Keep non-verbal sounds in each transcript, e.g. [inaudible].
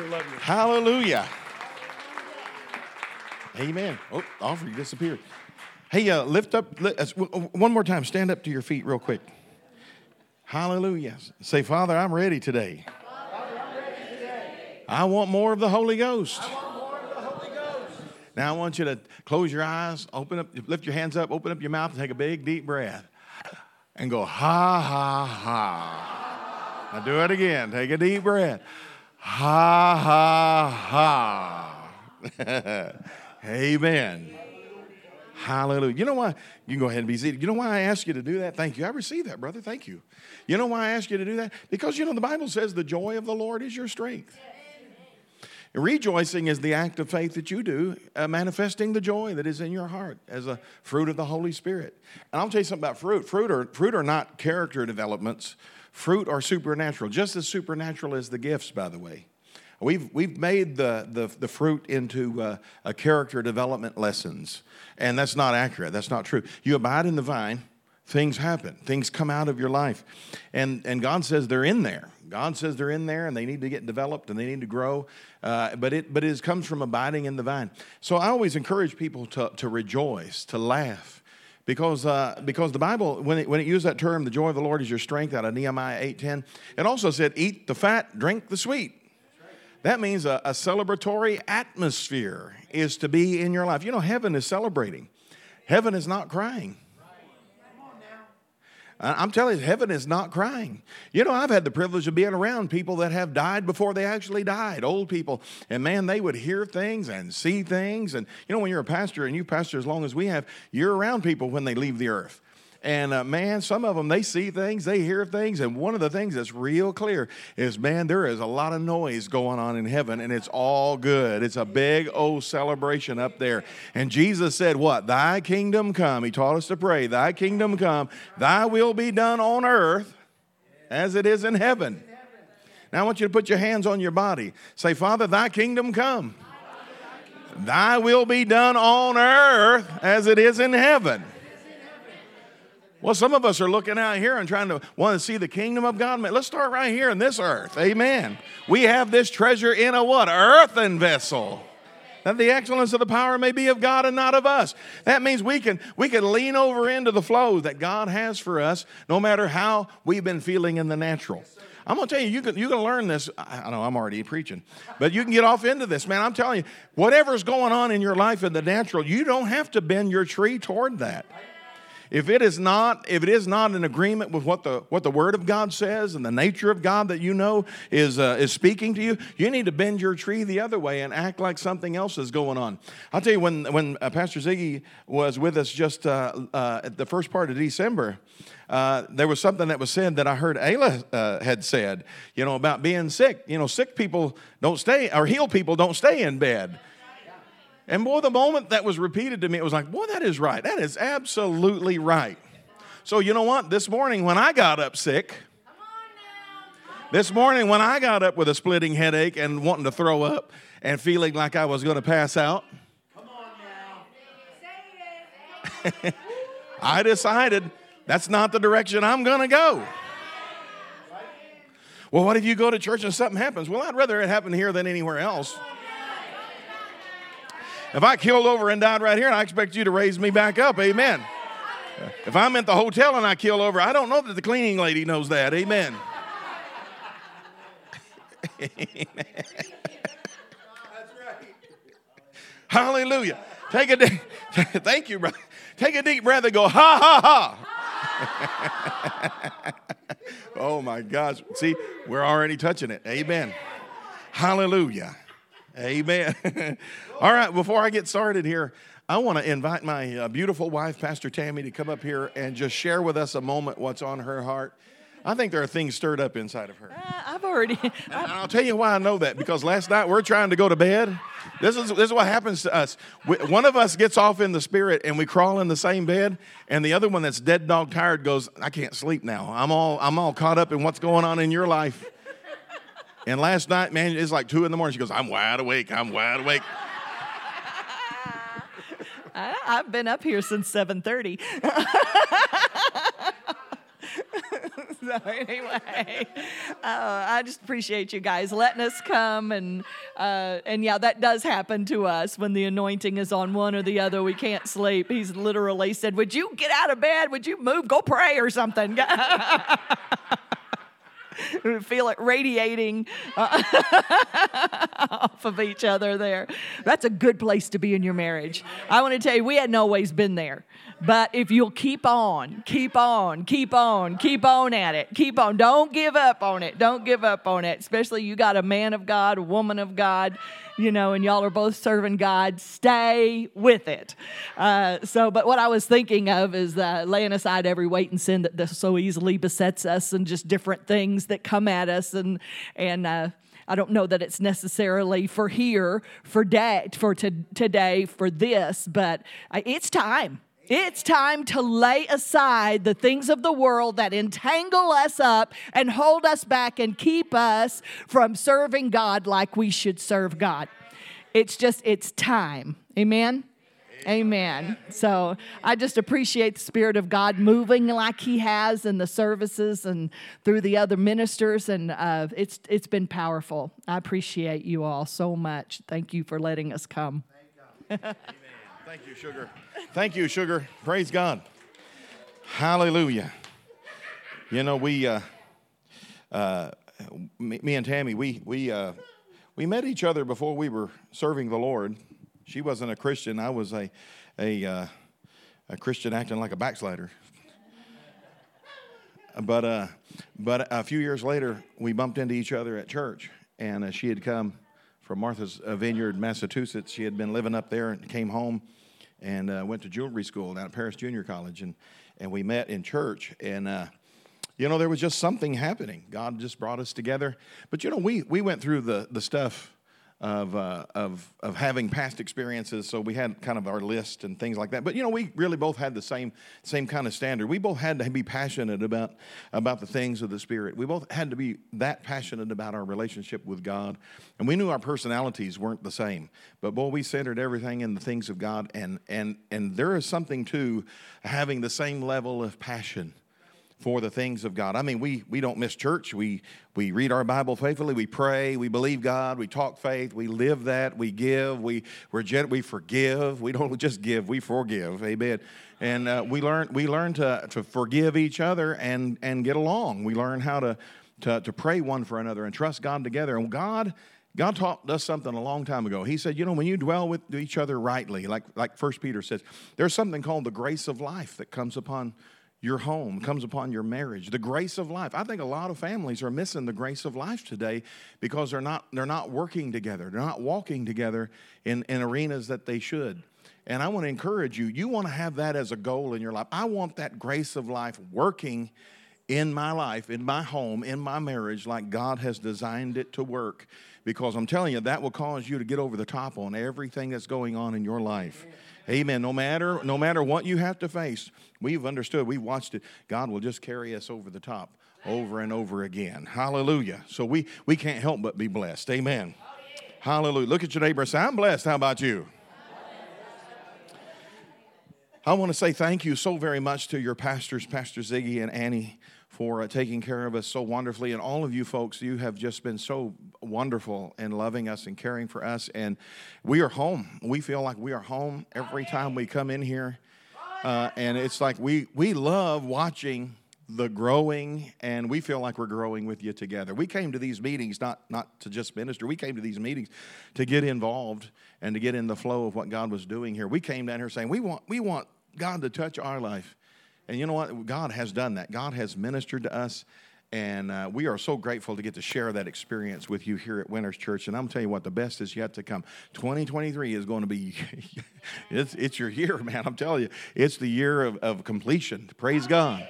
Sure love you. Hallelujah. Amen. Oh, offering disappeared. Hey, uh, lift up, li- uh, s- w- w- one more time. Stand up to your feet real quick. Hallelujah. Say, Father, I'm ready today. I want more of the Holy Ghost. Now I want you to close your eyes, open up, lift your hands up, open up your mouth, and take a big deep breath, and go ha ha ha. Now do it again. Take a deep breath. Ha ha ha. [laughs] Amen. Hallelujah. You know why? You can go ahead and be seated. You know why I ask you to do that? Thank you. I received that, brother. Thank you. You know why I ask you to do that? Because, you know, the Bible says the joy of the Lord is your strength. Rejoicing is the act of faith that you do, uh, manifesting the joy that is in your heart as a fruit of the Holy Spirit. And I'll tell you something about fruit. Fruit are, fruit are not character developments, fruit are supernatural, just as supernatural as the gifts, by the way. We've, we've made the, the, the fruit into uh, a character development lessons, and that's not accurate. That's not true. You abide in the vine, things happen, things come out of your life. And, and God says they're in there. God says they're in there and they need to get developed and they need to grow. Uh, but it, but it comes from abiding in the vine. So I always encourage people to, to rejoice, to laugh. Because, uh, because the Bible, when it, when it used that term, the joy of the Lord is your strength, out of Nehemiah 8.10, it also said, eat the fat, drink the sweet. That means a, a celebratory atmosphere is to be in your life. You know, heaven is celebrating. Heaven is not crying. I'm telling you, heaven is not crying. You know, I've had the privilege of being around people that have died before they actually died, old people. And man, they would hear things and see things. And you know, when you're a pastor and you pastor as long as we have, you're around people when they leave the earth. And uh, man, some of them, they see things, they hear things. And one of the things that's real clear is, man, there is a lot of noise going on in heaven, and it's all good. It's a big old celebration up there. And Jesus said, What? Thy kingdom come. He taught us to pray, Thy kingdom come, Thy will be done on earth as it is in heaven. Now I want you to put your hands on your body. Say, Father, Thy kingdom come. Thy will be done on earth as it is in heaven. Well, some of us are looking out here and trying to want to see the kingdom of God. Let's start right here in this earth. Amen. We have this treasure in a what? Earthen vessel. That the excellence of the power may be of God and not of us. That means we can we can lean over into the flow that God has for us, no matter how we've been feeling in the natural. I'm gonna tell you, you can you can learn this. I I know I'm already preaching, but you can get off into this, man. I'm telling you, whatever's going on in your life in the natural, you don't have to bend your tree toward that. If it is not, if it is not in agreement with what the what the Word of God says and the nature of God that you know is uh, is speaking to you, you need to bend your tree the other way and act like something else is going on. I'll tell you when when uh, Pastor Ziggy was with us just uh, uh, at the first part of December. Uh, there was something that was said that I heard Ayla uh, had said, you know, about being sick. You know, sick people don't stay, or healed people don't stay in bed. And boy, the moment that was repeated to me, it was like, boy, that is right. That is absolutely right. So, you know what? This morning when I got up sick, this morning when I got up with a splitting headache and wanting to throw up and feeling like I was going to pass out, [laughs] I decided that's not the direction I'm going to go. Well, what if you go to church and something happens? Well, I'd rather it happen here than anywhere else. If I killed over and died right here, I expect you to raise me back up. Amen. If I'm at the hotel and I kill over, I don't know that the cleaning lady knows that. Amen. Amen. [laughs] Hallelujah. Take a deep, [laughs] thank you, brother. Take a deep breath and go, ha, ha, ha. [laughs] oh my gosh. See, we're already touching it. Amen. Hallelujah. Amen. [laughs] All right, before I get started here, I want to invite my uh, beautiful wife, Pastor Tammy, to come up here and just share with us a moment what's on her heart. I think there are things stirred up inside of her. Uh, I've already. [laughs] And I'll tell you why I know that because last night we're trying to go to bed. This is, this is what happens to us. We, one of us gets off in the spirit and we crawl in the same bed, and the other one that's dead dog tired goes, I can't sleep now. I'm all, I'm all caught up in what's going on in your life. And last night, man, it's like two in the morning. She goes, I'm wide awake. I'm wide awake. [laughs] I, I've been up here since 7:30. [laughs] so anyway, uh, I just appreciate you guys letting us come and uh, and yeah, that does happen to us when the anointing is on one or the other. We can't sleep. He's literally said, "Would you get out of bed? Would you move? Go pray or something." [laughs] [laughs] feel it radiating uh, [laughs] off of each other there. That's a good place to be in your marriage. I want to tell you, we hadn't always been there. But if you'll keep on, keep on, keep on, keep on at it, keep on. Don't give up on it. Don't give up on it. Especially you got a man of God, a woman of God, you know, and y'all are both serving God. Stay with it. Uh, so, but what I was thinking of is uh, laying aside every weight and sin that so easily besets us, and just different things that come at us, and and. Uh, I don't know that it's necessarily for here, for day, for to, today, for this, but uh, it's time. It's time to lay aside the things of the world that entangle us up and hold us back and keep us from serving God like we should serve God. It's just, it's time. Amen? Amen. So I just appreciate the Spirit of God moving like He has in the services and through the other ministers, and uh, it's it's been powerful. I appreciate you all so much. Thank you for letting us come. Thank you, Sugar. Thank you, Sugar. Praise God. Hallelujah. You know, we, uh, uh, me, me, and Tammy, we, we, uh, we met each other before we were serving the Lord. She wasn't a Christian. I was a, a, uh, a Christian acting like a backslider. But, uh, but a few years later, we bumped into each other at church, and uh, she had come from Martha's Vineyard, Massachusetts. She had been living up there and came home and uh, went to jewelry school down at Paris Junior College, and and we met in church, and uh, you know there was just something happening. God just brought us together. But you know we we went through the the stuff of, uh, of, of having past experiences. So we had kind of our list and things like that. But you know, we really both had the same same kind of standard. We both had to be passionate about about the things of the Spirit. We both had to be that passionate about our relationship with God, and we knew our personalities weren't the same. But boy, we centered everything in the things of God, and and and there is something to having the same level of passion for the things of God. I mean, we, we don't miss church. We, we read our Bible faithfully. We pray. We believe God. We talk faith. We live that. We give. We, we're we forgive. We don't [laughs] just give, we forgive. Amen. And uh, we learn, we learn to, to forgive each other and, and get along. We learn how to, to, to pray one for another and trust God together. And God, God taught us something a long time ago. He said, you know, when you dwell with each other rightly, like, like First Peter says, there's something called the grace of life that comes upon your home, comes upon your marriage, the grace of life. I think a lot of families are missing the grace of life today because they're not, they're not working together, they're not walking together in, in arenas that they should. And I want to encourage you, you want to have that as a goal in your life. I want that grace of life working in my life, in my home, in my marriage, like God has designed it to work. Because I'm telling you, that will cause you to get over the top on everything that's going on in your life. Amen. No matter, no matter what you have to face, we've understood, we've watched it. God will just carry us over the top over and over again. Hallelujah. So we, we can't help but be blessed. Amen. Hallelujah. Look at your neighbor and say, I'm blessed. How about you? I want to say thank you so very much to your pastors, Pastor Ziggy and Annie, for uh, taking care of us so wonderfully. And all of you folks, you have just been so wonderful in loving us and caring for us. And we are home. We feel like we are home every time we come in here. Uh, and it's like we, we love watching the growing and we feel like we're growing with you together we came to these meetings not not to just minister we came to these meetings to get involved and to get in the flow of what god was doing here we came down here saying we want we want god to touch our life and you know what? God has done that. God has ministered to us. And uh, we are so grateful to get to share that experience with you here at Winners Church. And I'm telling you what, the best is yet to come. 2023 is going to be, [laughs] it's, it's your year, man. I'm telling you, it's the year of, of completion. Praise God.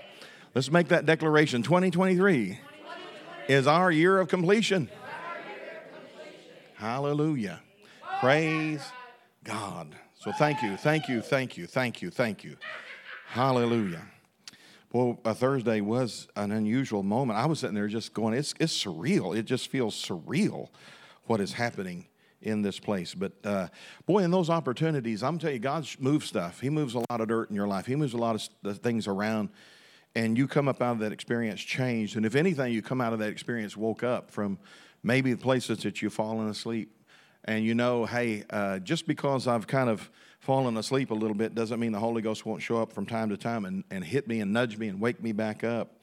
Let's make that declaration. 2023 is our year of completion. Hallelujah. Praise God. So thank you, thank you, thank you, thank you, thank you. Hallelujah. Well, a Thursday was an unusual moment. I was sitting there just going, it's, it's surreal. It just feels surreal what is happening in this place. But uh, boy, in those opportunities, I'm telling you, God moves stuff. He moves a lot of dirt in your life, He moves a lot of things around. and you come up out of that experience changed. And if anything, you come out of that experience woke up from maybe the places that you've fallen asleep. And you know, hey, uh, just because I've kind of fallen asleep a little bit doesn't mean the Holy Ghost won't show up from time to time and, and hit me and nudge me and wake me back up.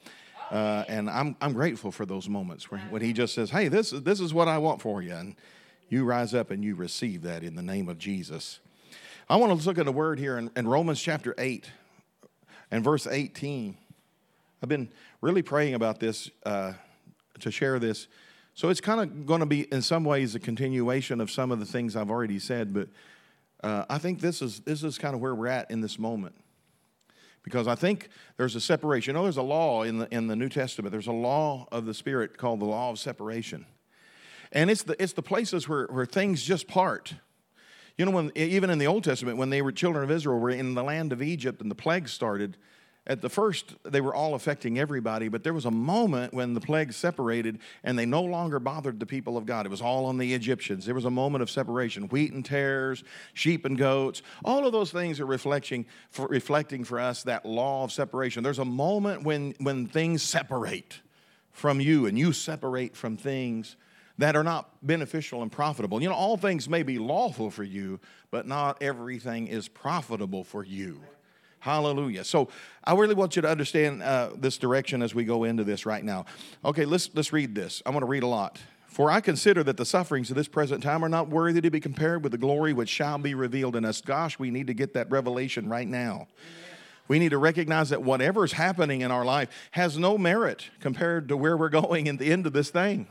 Uh, and I'm, I'm grateful for those moments where, when He just says, hey, this, is this is what I want for you. And you rise up and you receive that in the name of Jesus. I want to look at a word here in, in Romans chapter 8 and verse 18. I've been really praying about this uh, to share this. So it's kind of going to be, in some ways, a continuation of some of the things I've already said, but uh, I think this is, this is kind of where we're at in this moment. Because I think there's a separation. You know, there's a law in the, in the New Testament, there's a law of the Spirit called the law of separation. And it's the, it's the places where, where things just part. You know, when, even in the Old Testament, when they were children of Israel, were in the land of Egypt and the plague started, at the first, they were all affecting everybody, but there was a moment when the plague separated and they no longer bothered the people of God. It was all on the Egyptians. There was a moment of separation wheat and tares, sheep and goats. All of those things are reflecting for, reflecting for us that law of separation. There's a moment when, when things separate from you and you separate from things that are not beneficial and profitable. You know, all things may be lawful for you, but not everything is profitable for you. Hallelujah. So I really want you to understand uh, this direction as we go into this right now. Okay, let's, let's read this. I'm going to read a lot. For I consider that the sufferings of this present time are not worthy to be compared with the glory which shall be revealed in us. Gosh, we need to get that revelation right now. We need to recognize that whatever is happening in our life has no merit compared to where we're [laughs] going in the end of this thing.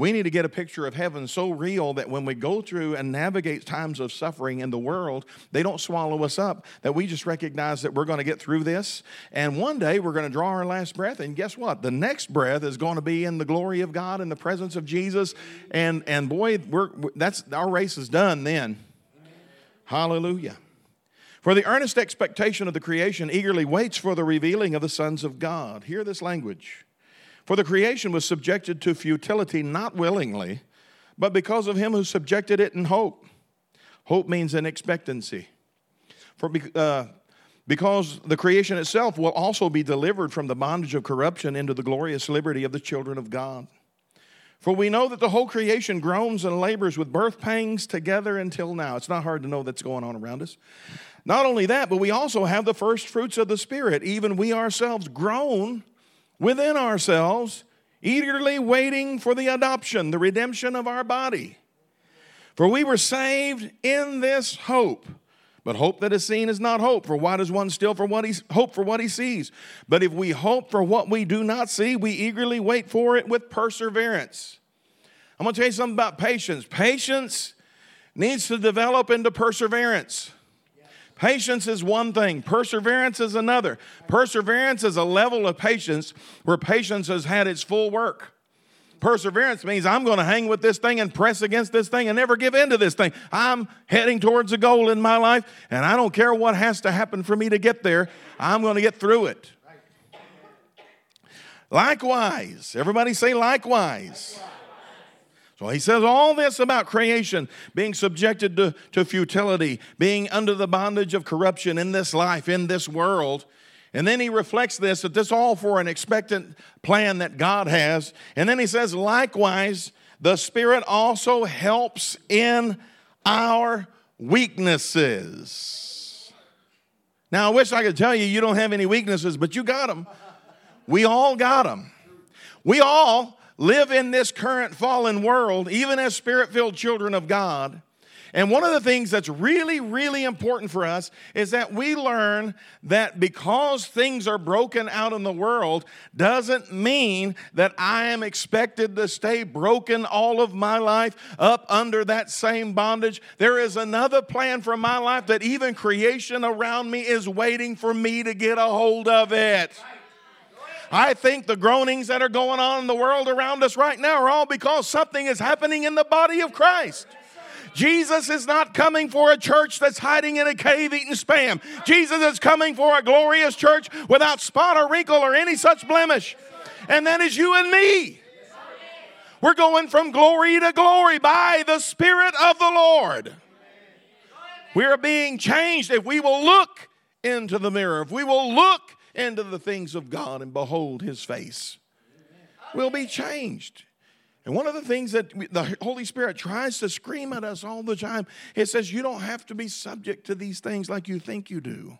We need to get a picture of heaven so real that when we go through and navigate times of suffering in the world, they don't swallow us up, that we just recognize that we're going to get through this. And one day we're going to draw our last breath. And guess what? The next breath is going to be in the glory of God in the presence of Jesus. And, and boy, we're, that's, our race is done then. Hallelujah. For the earnest expectation of the creation eagerly waits for the revealing of the sons of God. Hear this language. For the creation was subjected to futility not willingly, but because of him who subjected it in hope. Hope means an expectancy. For, uh, because the creation itself will also be delivered from the bondage of corruption into the glorious liberty of the children of God. For we know that the whole creation groans and labors with birth pangs together until now. It's not hard to know that's going on around us. Not only that, but we also have the first fruits of the Spirit. Even we ourselves groan within ourselves, eagerly waiting for the adoption, the redemption of our body. For we were saved in this hope. But hope that is seen is not hope. For why does one still for what he hope for what he sees? But if we hope for what we do not see, we eagerly wait for it with perseverance. I'm going to tell you something about patience. Patience needs to develop into perseverance. Patience is one thing, perseverance is another. Perseverance is a level of patience where patience has had its full work. Perseverance means I'm going to hang with this thing and press against this thing and never give in to this thing. I'm heading towards a goal in my life, and I don't care what has to happen for me to get there, I'm going to get through it. Likewise, everybody say likewise. So he says all this about creation being subjected to, to futility, being under the bondage of corruption in this life, in this world. And then he reflects this that this all for an expectant plan that God has. And then he says, likewise, the Spirit also helps in our weaknesses. Now, I wish I could tell you you don't have any weaknesses, but you got them. We all got them. We all live in this current fallen world, even as spirit filled children of God. And one of the things that's really, really important for us is that we learn that because things are broken out in the world doesn't mean that I am expected to stay broken all of my life up under that same bondage. There is another plan for my life that even creation around me is waiting for me to get a hold of it. I think the groanings that are going on in the world around us right now are all because something is happening in the body of Christ. Jesus is not coming for a church that's hiding in a cave eating spam. Jesus is coming for a glorious church without spot or wrinkle or any such blemish. And that is you and me. We're going from glory to glory by the Spirit of the Lord. We are being changed if we will look into the mirror, if we will look into the things of God and behold his face. We'll be changed. And one of the things that the Holy Spirit tries to scream at us all the time, it says, You don't have to be subject to these things like you think you do.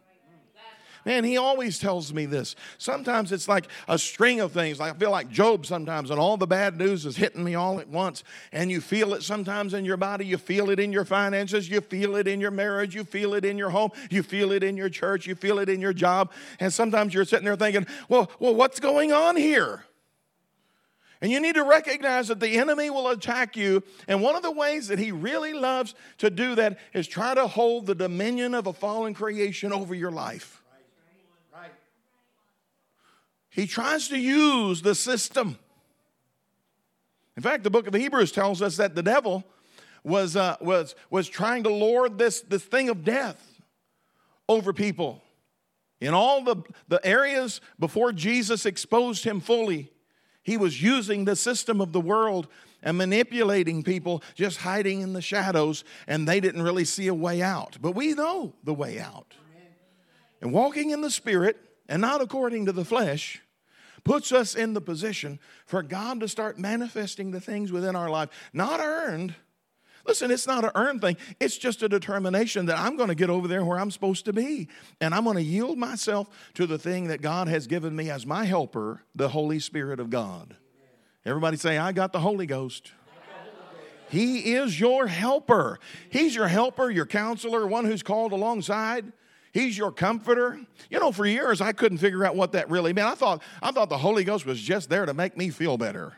Man, he always tells me this. Sometimes it's like a string of things. I feel like Job sometimes, and all the bad news is hitting me all at once. And you feel it sometimes in your body, you feel it in your finances, you feel it in your marriage, you feel it in your home, you feel it in your church, you feel it in your job. And sometimes you're sitting there thinking, well, well what's going on here? And you need to recognize that the enemy will attack you. And one of the ways that he really loves to do that is try to hold the dominion of a fallen creation over your life. He tries to use the system. In fact, the book of Hebrews tells us that the devil was, uh, was, was trying to lord this, this thing of death over people. In all the, the areas before Jesus exposed him fully, he was using the system of the world and manipulating people, just hiding in the shadows, and they didn't really see a way out. But we know the way out. And walking in the Spirit and not according to the flesh puts us in the position for God to start manifesting the things within our life, not earned Listen, it's not an earned thing. It's just a determination that I'm going to get over there where I'm supposed to be. And I'm going to yield myself to the thing that God has given me as my helper, the Holy Spirit of God. Everybody say, I got the Holy Ghost. He is your helper. He's your helper, your counselor, one who's called alongside. He's your comforter. You know, for years I couldn't figure out what that really meant. I thought I thought the Holy Ghost was just there to make me feel better.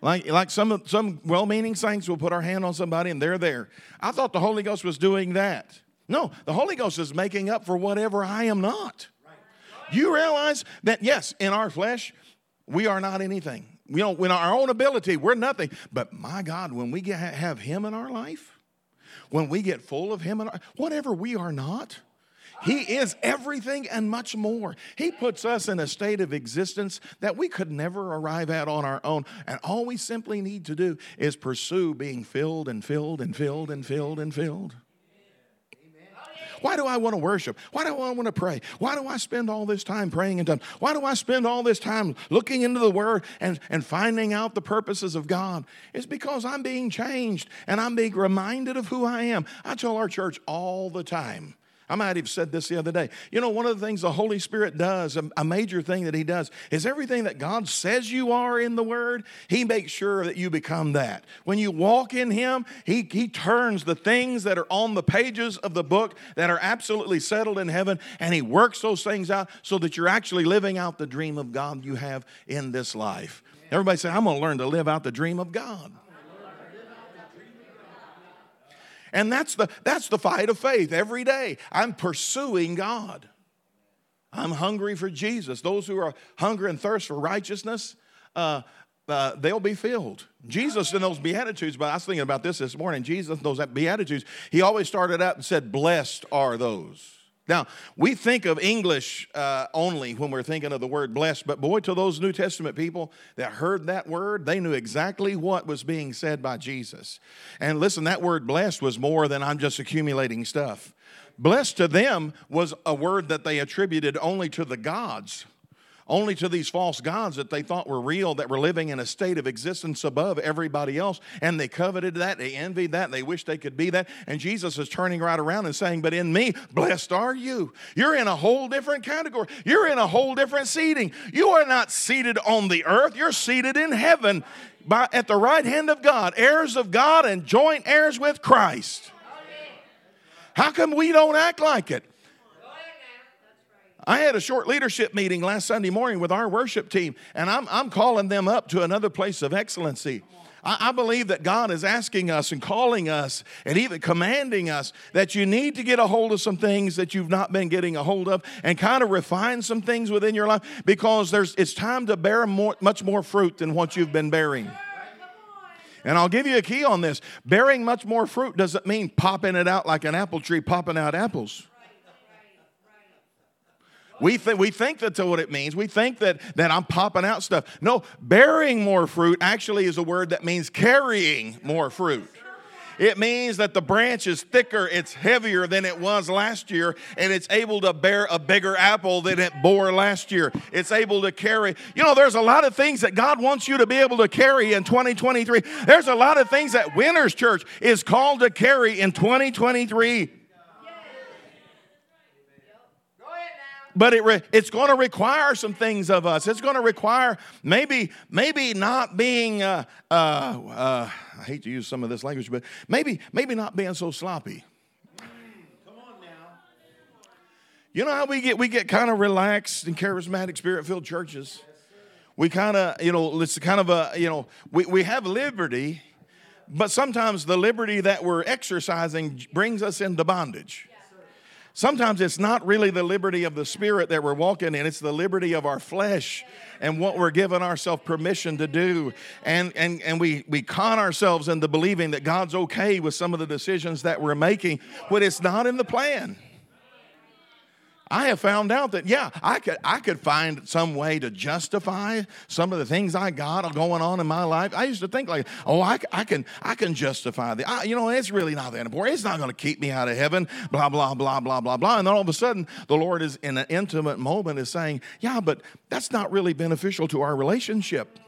Like, like some, some well meaning saints will put our hand on somebody and they're there. I thought the Holy Ghost was doing that. No, the Holy Ghost is making up for whatever I am not. You realize that, yes, in our flesh, we are not anything. We don't, in our own ability, we're nothing. But my God, when we get, have Him in our life, when we get full of Him, and our, whatever we are not, he is everything and much more. He puts us in a state of existence that we could never arrive at on our own. And all we simply need to do is pursue being filled and filled and filled and filled and filled. Why do I want to worship? Why do I want to pray? Why do I spend all this time praying and done? Why do I spend all this time looking into the Word and, and finding out the purposes of God? It's because I'm being changed and I'm being reminded of who I am. I tell our church all the time I might have said this the other day. You know, one of the things the Holy Spirit does, a, major thing that He does, is everything that God says you are in the Word, He makes sure that you become that. When you walk in Him, He, he turns the things that are on the pages of the book that are absolutely settled in heaven, and He works those things out so that you're actually living out the dream of God you have in this life. Everybody say, I'm going to learn to live out the dream of God. And that's the, that's the fight of faith every day. I'm pursuing God. I'm hungry for Jesus. Those who are hungry and thirst for righteousness, uh, uh, they'll be filled. Jesus in those Beatitudes, but I was thinking about this this morning. Jesus, in those Beatitudes, he always started out and said, Blessed are those. Now, we think of English uh, only when we're thinking of the word blessed, but boy, to those New Testament people that heard that word, they knew exactly what was being said by Jesus. And listen, that word blessed was more than I'm just accumulating stuff. Blessed to them was a word that they attributed only to the gods only to these false gods that they thought were real, that were living in a state of existence above everybody else. And they coveted that, they envied that, they wished they could be that. And Jesus is turning right around and saying, But in me, blessed are you. You're in a whole different category, you're in a whole different seating. You are not seated on the earth, you're seated in heaven. By, at the right hand of God, heirs of God and joint heirs with Christ. How come we don't act like it? I had a short leadership meeting last Sunday morning with our worship team, and I'm, I'm calling them up to another place of excellency. I, I believe that God is asking us and calling us and even commanding us that you need to get a hold of some things that you've not been getting a hold of and kind of refine some things within your life because there's, it's time to bear more, much more fruit than what you've been bearing. And I'll give you a key on this. Bearing much more fruit doesn't mean popping it out like an apple tree popping out apples. We, th- we think that's what it means. We think that, that I'm popping out stuff. No, bearing more fruit actually is a word that means carrying more fruit. It means that the branch is thicker, it's heavier than it was last year, and it's able to bear a bigger apple than it bore last year. It's able to carry. You know, there's a lot of things that God wants you to be able to carry in 2023. There's a lot of things that Winners Church is called to carry in 2023. But it re- it's going to require some things of us. It's going to require maybe maybe not being. Uh, uh, uh, I hate to use some of this language, but maybe maybe not being so sloppy. Come on now. You know how we get we get kind of relaxed in charismatic, spirit-filled churches. We kind of you know it's kind of a you know we, we have liberty, but sometimes the liberty that we're exercising brings us into bondage. Sometimes it's not really the liberty of the spirit that we're walking in, it's the liberty of our flesh and what we're giving ourselves permission to do. And, and, and we, we con ourselves into believing that God's okay with some of the decisions that we're making when it's not in the plan. I have found out that yeah, I could I could find some way to justify some of the things I got going on in my life. I used to think like, oh, I, I can I can justify the, I, you know, it's really not that important. It's not going to keep me out of heaven. Blah blah blah blah blah blah. And then all of a sudden, the Lord is in an intimate moment is saying, yeah, but that's not really beneficial to our relationship.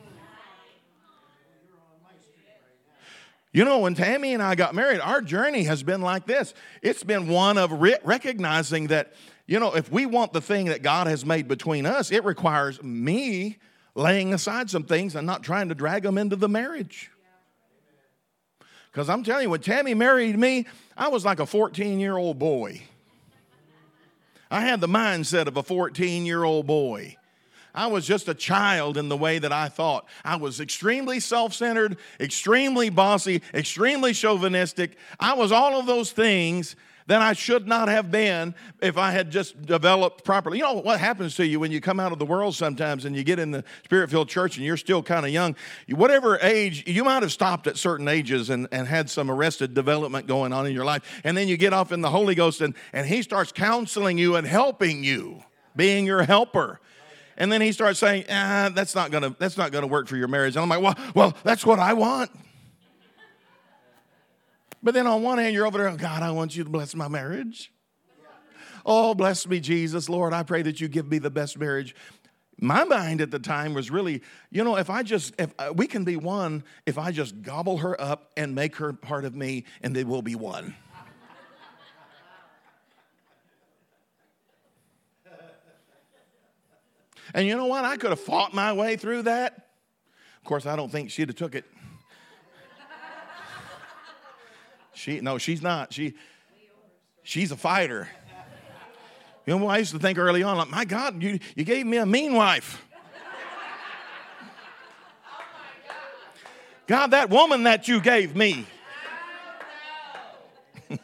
You know, when Tammy and I got married, our journey has been like this. It's been one of re- recognizing that you know, if we want the thing that God has made between us, it requires me laying aside some things and not trying to drag them into the marriage. Because I'm telling you, when Tammy married me, I was like a 14 year old boy. I had the mindset of a 14 year old boy. I was just a child in the way that I thought. I was extremely self centered, extremely bossy, extremely chauvinistic. I was all of those things than I should not have been if I had just developed properly. You know what happens to you when you come out of the world sometimes and you get in the spirit filled church and you're still kind of young? Whatever age, you might have stopped at certain ages and, and had some arrested development going on in your life. And then you get off in the Holy Ghost and, and He starts counseling you and helping you, being your helper. And then he starts saying, ah, that's not gonna, that's not gonna work for your marriage. And I'm like, well, well, that's what I want. But then on one hand, you're over there, God, I want you to bless my marriage. Oh, bless me, Jesus. Lord, I pray that you give me the best marriage. My mind at the time was really, you know, if I just, if uh, we can be one, if I just gobble her up and make her part of me, and they will be one. and you know what? I could have fought my way through that. Of course, I don't think she'd have took it. She no, she's not. She she's a fighter. You know, I used to think early on, like, my God, you, you gave me a mean wife. God, that woman that you gave me. [laughs]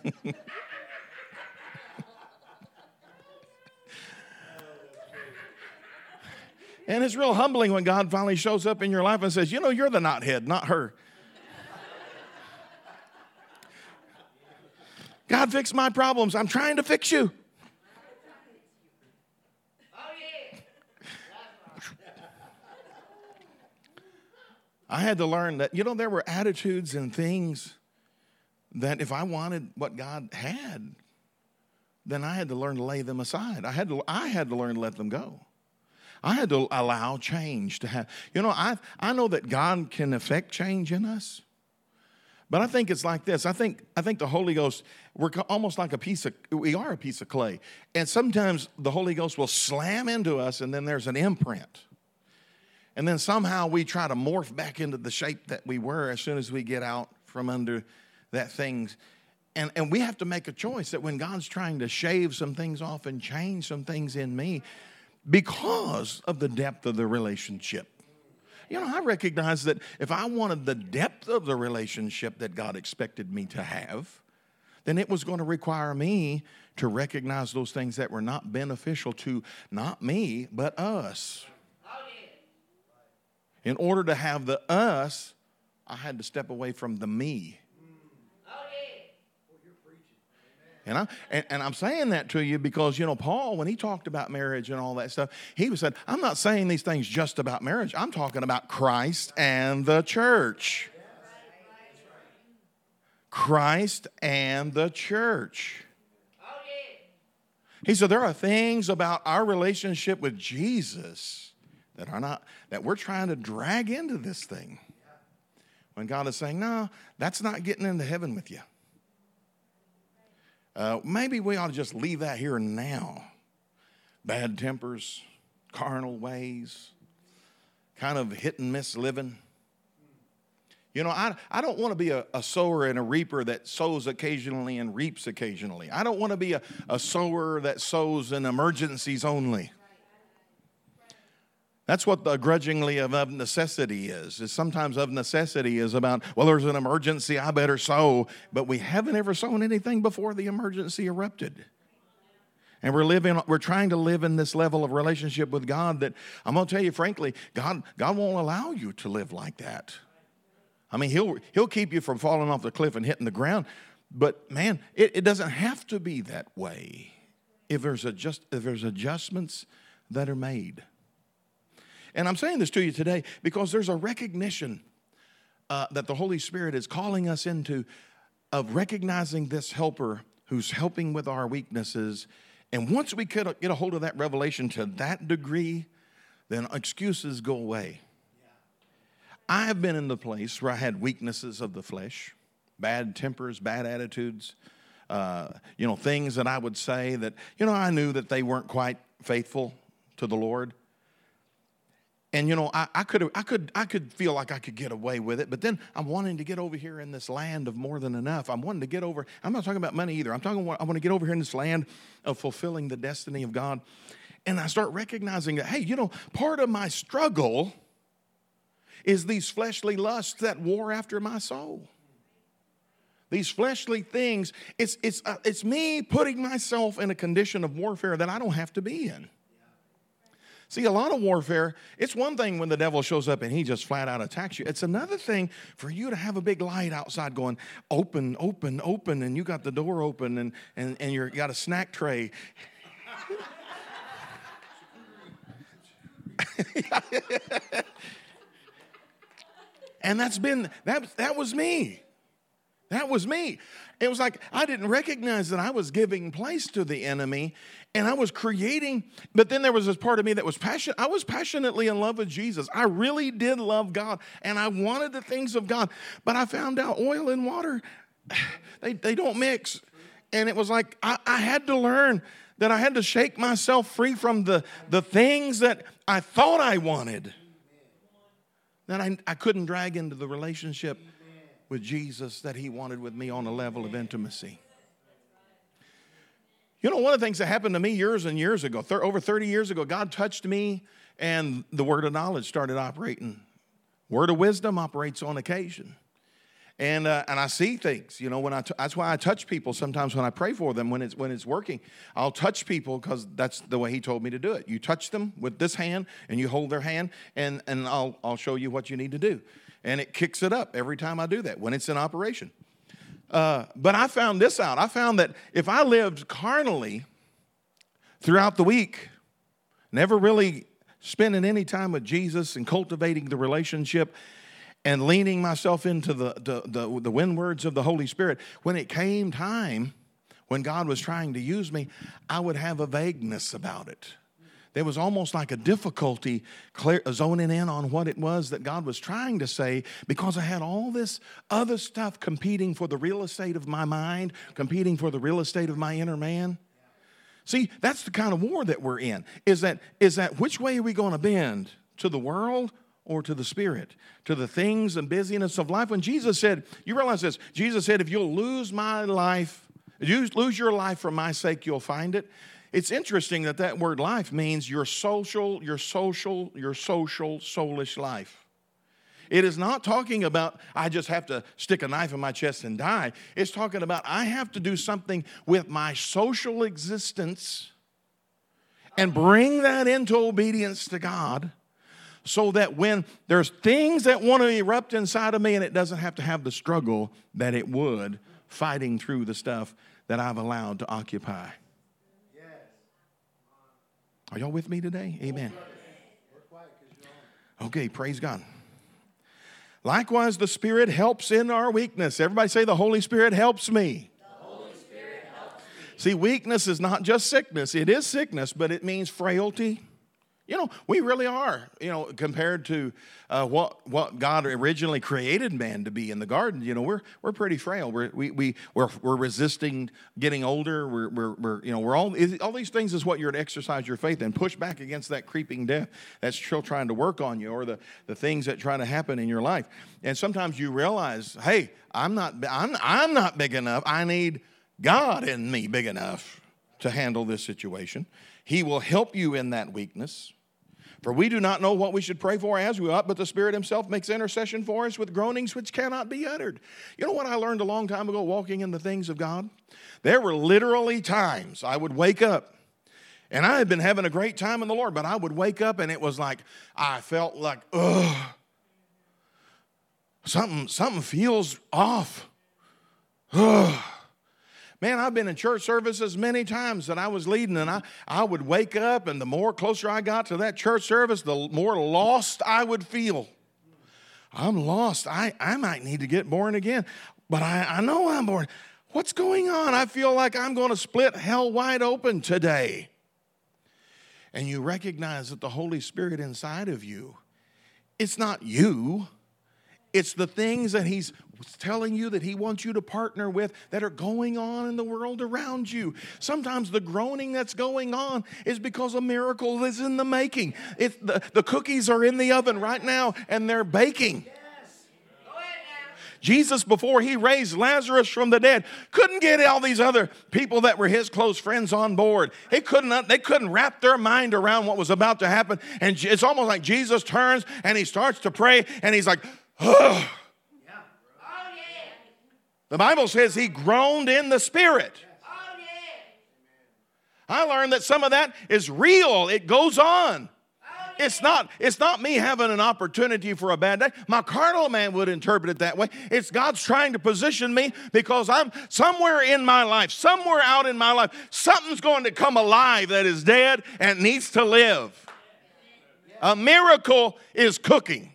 and it's real humbling when God finally shows up in your life and says, You know, you're the knothead, not her. God, fix my problems. I'm trying to fix you. I had to learn that, you know, there were attitudes and things that if I wanted what God had, then I had to learn to lay them aside. I had to, I had to learn to let them go. I had to allow change to have. You know, I, I know that God can affect change in us. But I think it's like this. I think I think the Holy Ghost we're almost like a piece of we are a piece of clay. And sometimes the Holy Ghost will slam into us and then there's an imprint. And then somehow we try to morph back into the shape that we were as soon as we get out from under that things. And, and we have to make a choice that when God's trying to shave some things off and change some things in me because of the depth of the relationship you know, I recognize that if I wanted the depth of the relationship that God expected me to have, then it was going to require me to recognize those things that were not beneficial to not me, but us. In order to have the us, I had to step away from the me. And, I, and, and, I'm saying that to you because, you know, Paul, when he talked about marriage and all that stuff, he was said, I'm not saying these things just about marriage. I'm talking about Christ and the church. Christ and the church. He said there are things about our relationship with Jesus that are not that we're trying to drag into this thing. When God is saying, "No, that's not getting into heaven with you." Uh, maybe we ought to just leave that here and now. Bad tempers, carnal ways, kind of hit and miss living. You know, I, I don't want to be a, a, sower and a reaper that sows occasionally and reaps occasionally. I don't want to be a, a sower that sows in emergencies only. That's what the grudgingly of, of necessity is. Is sometimes of necessity is about, well, there's an emergency, I better sow. But we haven't ever sown anything before the emergency erupted. And we're living, we're trying to live in this level of relationship with God that I'm gonna tell you frankly, God, God won't allow you to live like that. I mean, he'll, he'll keep you from falling off the cliff and hitting the ground. But man, it, it doesn't have to be that way if there's, adjust, if there's adjustments that are made. And I'm saying this to you today because there's a recognition uh, that the Holy Spirit is calling us into of recognizing this helper who's helping with our weaknesses. And once we could get a hold of that revelation to that degree, then excuses go away. I have been in the place where I had weaknesses of the flesh, bad tempers, bad attitudes, uh, you know, things that I would say that, you know, I knew that they weren't quite faithful to the Lord. And you know, I, I could I could I could feel like I could get away with it, but then I'm wanting to get over here in this land of more than enough. I'm wanting to get over. I'm not talking about money either. I'm talking. I want to get over here in this land of fulfilling the destiny of God, and I start recognizing that hey, you know, part of my struggle is these fleshly lusts that war after my soul. These fleshly things, it's, it's, uh, it's me putting myself in a condition of warfare that I don't have to be in. See, a lot of warfare, it's one thing when the devil shows up and he just flat out attacks you. It's another thing for you to have a big light outside going, open, open, open, and you got the door open and, and, and you got a snack tray. [laughs] And that's been, that, that was me. That was me. It was like I didn't recognize that I was giving place to the enemy and I was creating, but then there was this part of me that was passionate. I was passionately in love with Jesus. I really did love God and I wanted the things of God. But I found out oil and water, [sighs] they, they don't mix. And it was like I, I had to learn that I had to shake myself free from the, the things that I thought I wanted that I, I couldn't drag into the relationship with Jesus that He wanted with me on a level of intimacy. You know, one of the things that happened to me years and years ago, over 30 years ago, God touched me and the word of knowledge started operating. Word of wisdom operates on occasion and uh, and I see things. You know, when I t- that's why I touch people sometimes when I pray for them when it's when it's working. I'll touch people because that's the way He told me to do it. You touch them with this hand, and you hold their hand, and and I'll I'll show you what you need to do, and it kicks it up every time I do that when it's in operation. Uh, but I found this out. I found that if I lived carnally throughout the week, never really spending any time with Jesus and cultivating the relationship and leaning myself into the, the, the, the of the Holy Spirit, when it came time, when God was trying to use me, I would have a vagueness about it. There was almost like a difficulty clear, zoning in on what it was that God was trying to say because I had all this other stuff competing for the real estate of my mind, competing for the real estate of my inner man. See, that's the kind of war that we're in. Is that, is that which way are we going to bend? To the world or to the spirit, to the things and busyness of life. When Jesus said, you realize this, Jesus said, if you'll lose my life, you lose your life for my sake, you'll find it. It's interesting that that word life means your social, your social, your social, soulish life. It is not talking about I just have to stick a knife in my chest and die. It's talking about I have to do something with my social existence and bring that into obedience to God so that when there's things that want to erupt inside of me and it doesn't have to have the struggle that it would fighting through the stuff that I've allowed to occupy. Are y'all with me today? Amen. Okay, praise God. Likewise, the Spirit helps in our weakness. Everybody say, The Holy Spirit helps me. See, weakness is not just sickness. It is sickness, but it means frailty. You know, we really are, you know, compared to uh, what, what God originally created man to be in the garden, you know, we're, we're pretty frail. We're, we, we, we're, we're resisting getting older. We're, we're, we're, you know, we're all, all these things is what you're to exercise your faith and push back against that creeping death that's still trying to work on you or the, the things that try to happen in your life. And sometimes you realize, hey, I'm not, I'm, I'm not big enough. I need God in me big enough to handle this situation. He will help you in that weakness. For we do not know what we should pray for as we ought, but the Spirit Himself makes intercession for us with groanings which cannot be uttered. You know what I learned a long time ago walking in the things of God? There were literally times I would wake up and I had been having a great time in the Lord, but I would wake up and it was like I felt like, ugh, something, something feels off. Ugh. Man, I've been in church services many times that I was leading, and I, I would wake up, and the more closer I got to that church service, the more lost I would feel. I'm lost. I, I might need to get born again, but I, I know I'm born. What's going on? I feel like I'm going to split hell wide open today. And you recognize that the Holy Spirit inside of you, it's not you, it's the things that He's telling you that He wants you to partner with that are going on in the world around you. Sometimes the groaning that's going on is because a miracle is in the making. It's the, the cookies are in the oven right now and they're baking. Jesus, before he raised Lazarus from the dead, couldn't get all these other people that were his close friends on board. He couldn't, they couldn't wrap their mind around what was about to happen. And it's almost like Jesus turns and he starts to pray and he's like, oh. The Bible says he groaned in the spirit. I learned that some of that is real. It goes on. It's not, it's not me having an opportunity for a bad day. My carnal man would interpret it that way. It's God's trying to position me because I'm somewhere in my life, somewhere out in my life, something's going to come alive that is dead and needs to live. A miracle is cooking.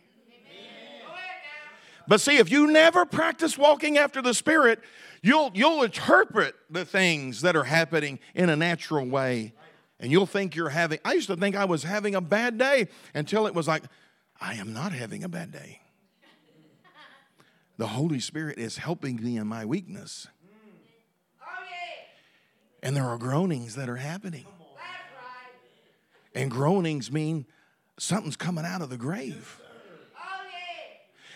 But see, if you never practice walking after the Spirit, you'll, you'll interpret the things that are happening in a natural way. And you'll think you're having, I used to think I was having a bad day until it was like, I am not having a bad day. The Holy Spirit is helping me in my weakness. And there are groanings that are happening. And groanings mean something's coming out of the grave.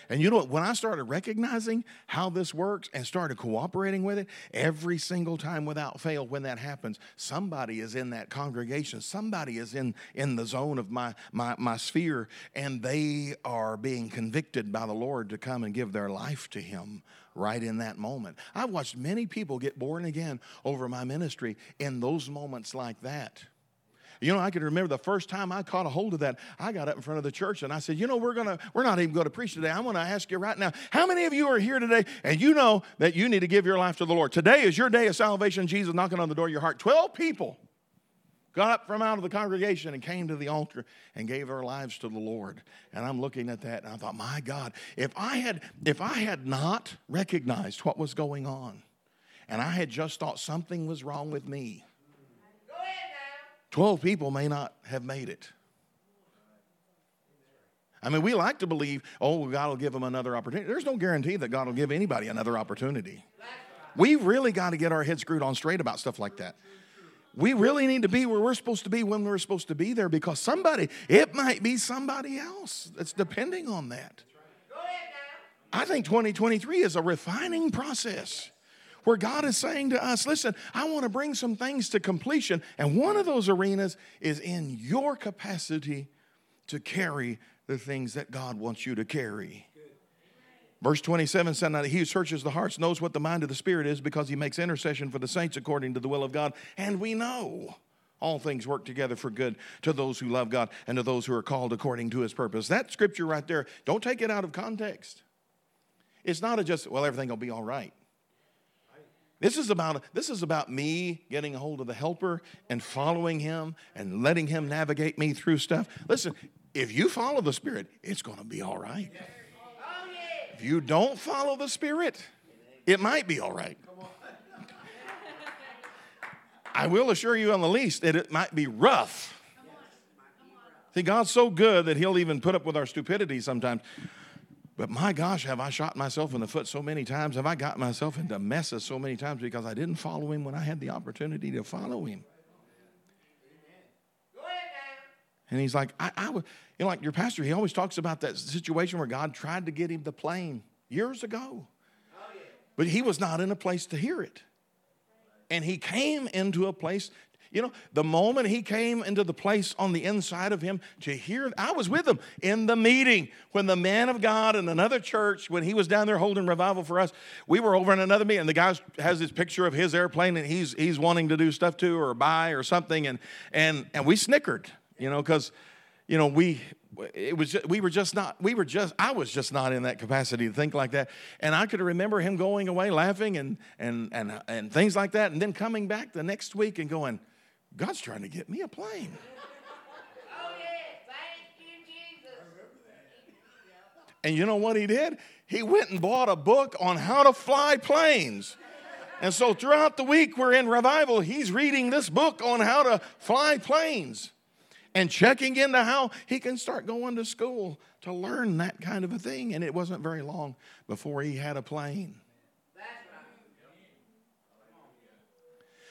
And you know what? When I started recognizing how this works and started cooperating with it, every single time without fail, when that happens, somebody is in that congregation, somebody is in, in the zone of my, my, my sphere, and they are being convicted by the Lord to come and give their life to Him right in that moment. I've watched many people get born again over my ministry in those moments like that. You know, I can remember the first time I caught a hold of that. I got up in front of the church and I said, "You know, we're gonna we're not even going to preach today. I want to ask you right now, how many of you are here today and you know that you need to give your life to the Lord? Today is your day of salvation. Jesus knocking on the door of your heart. Twelve people got up from out of the congregation and came to the altar and gave their lives to the Lord. And I'm looking at that and I thought, my God, if I had if I had not recognized what was going on, and I had just thought something was wrong with me 12 people may not have made it. I mean, we like to believe, oh, God will give them another opportunity. There's no guarantee that God will give anybody another opportunity. We really got to get our heads screwed on straight about stuff like that. We really need to be where we're supposed to be when we're supposed to be there because somebody, it might be somebody else that's depending on that. I think 2023 is a refining process where God is saying to us, listen, I want to bring some things to completion. And one of those arenas is in your capacity to carry the things that God wants you to carry. Verse 27 said, Now he who searches the hearts knows what the mind of the Spirit is because he makes intercession for the saints according to the will of God. And we know all things work together for good to those who love God and to those who are called according to his purpose. That scripture right there, don't take it out of context. It's not a just, well, everything will be all right. This is about this is about me getting a hold of the helper and following him and letting him navigate me through stuff. Listen, if you follow the Spirit, it's going to be all right. If you don't follow the Spirit, it might be all right. I will assure you, on the least, that it might be rough. See, God's so good that He'll even put up with our stupidity sometimes. But my gosh, have I shot myself in the foot so many times? Have I got myself into messes so many times because I didn't follow Him when I had the opportunity to follow Him? And he's like, I, I would, you know, like your pastor, he always talks about that situation where God tried to get him the plane years ago. But he was not in a place to hear it. And he came into a place, you know, the moment he came into the place on the inside of him to hear, I was with him in the meeting when the man of God in another church, when he was down there holding revival for us, we were over in another meeting. And the guy has this picture of his airplane and he's he's wanting to do stuff to or buy or something. And and and we snickered, you know, because you know, we it was just, we were just not we were just I was just not in that capacity to think like that. And I could remember him going away laughing and and and and things like that and then coming back the next week and going, God's trying to get me a plane. Oh, yes. Thank you, Jesus. and you know what he did? He went and bought a book on how to fly planes. And so throughout the week we're in revival, he's reading this book on how to fly planes and checking into how he can start going to school to learn that kind of a thing. And it wasn't very long before he had a plane.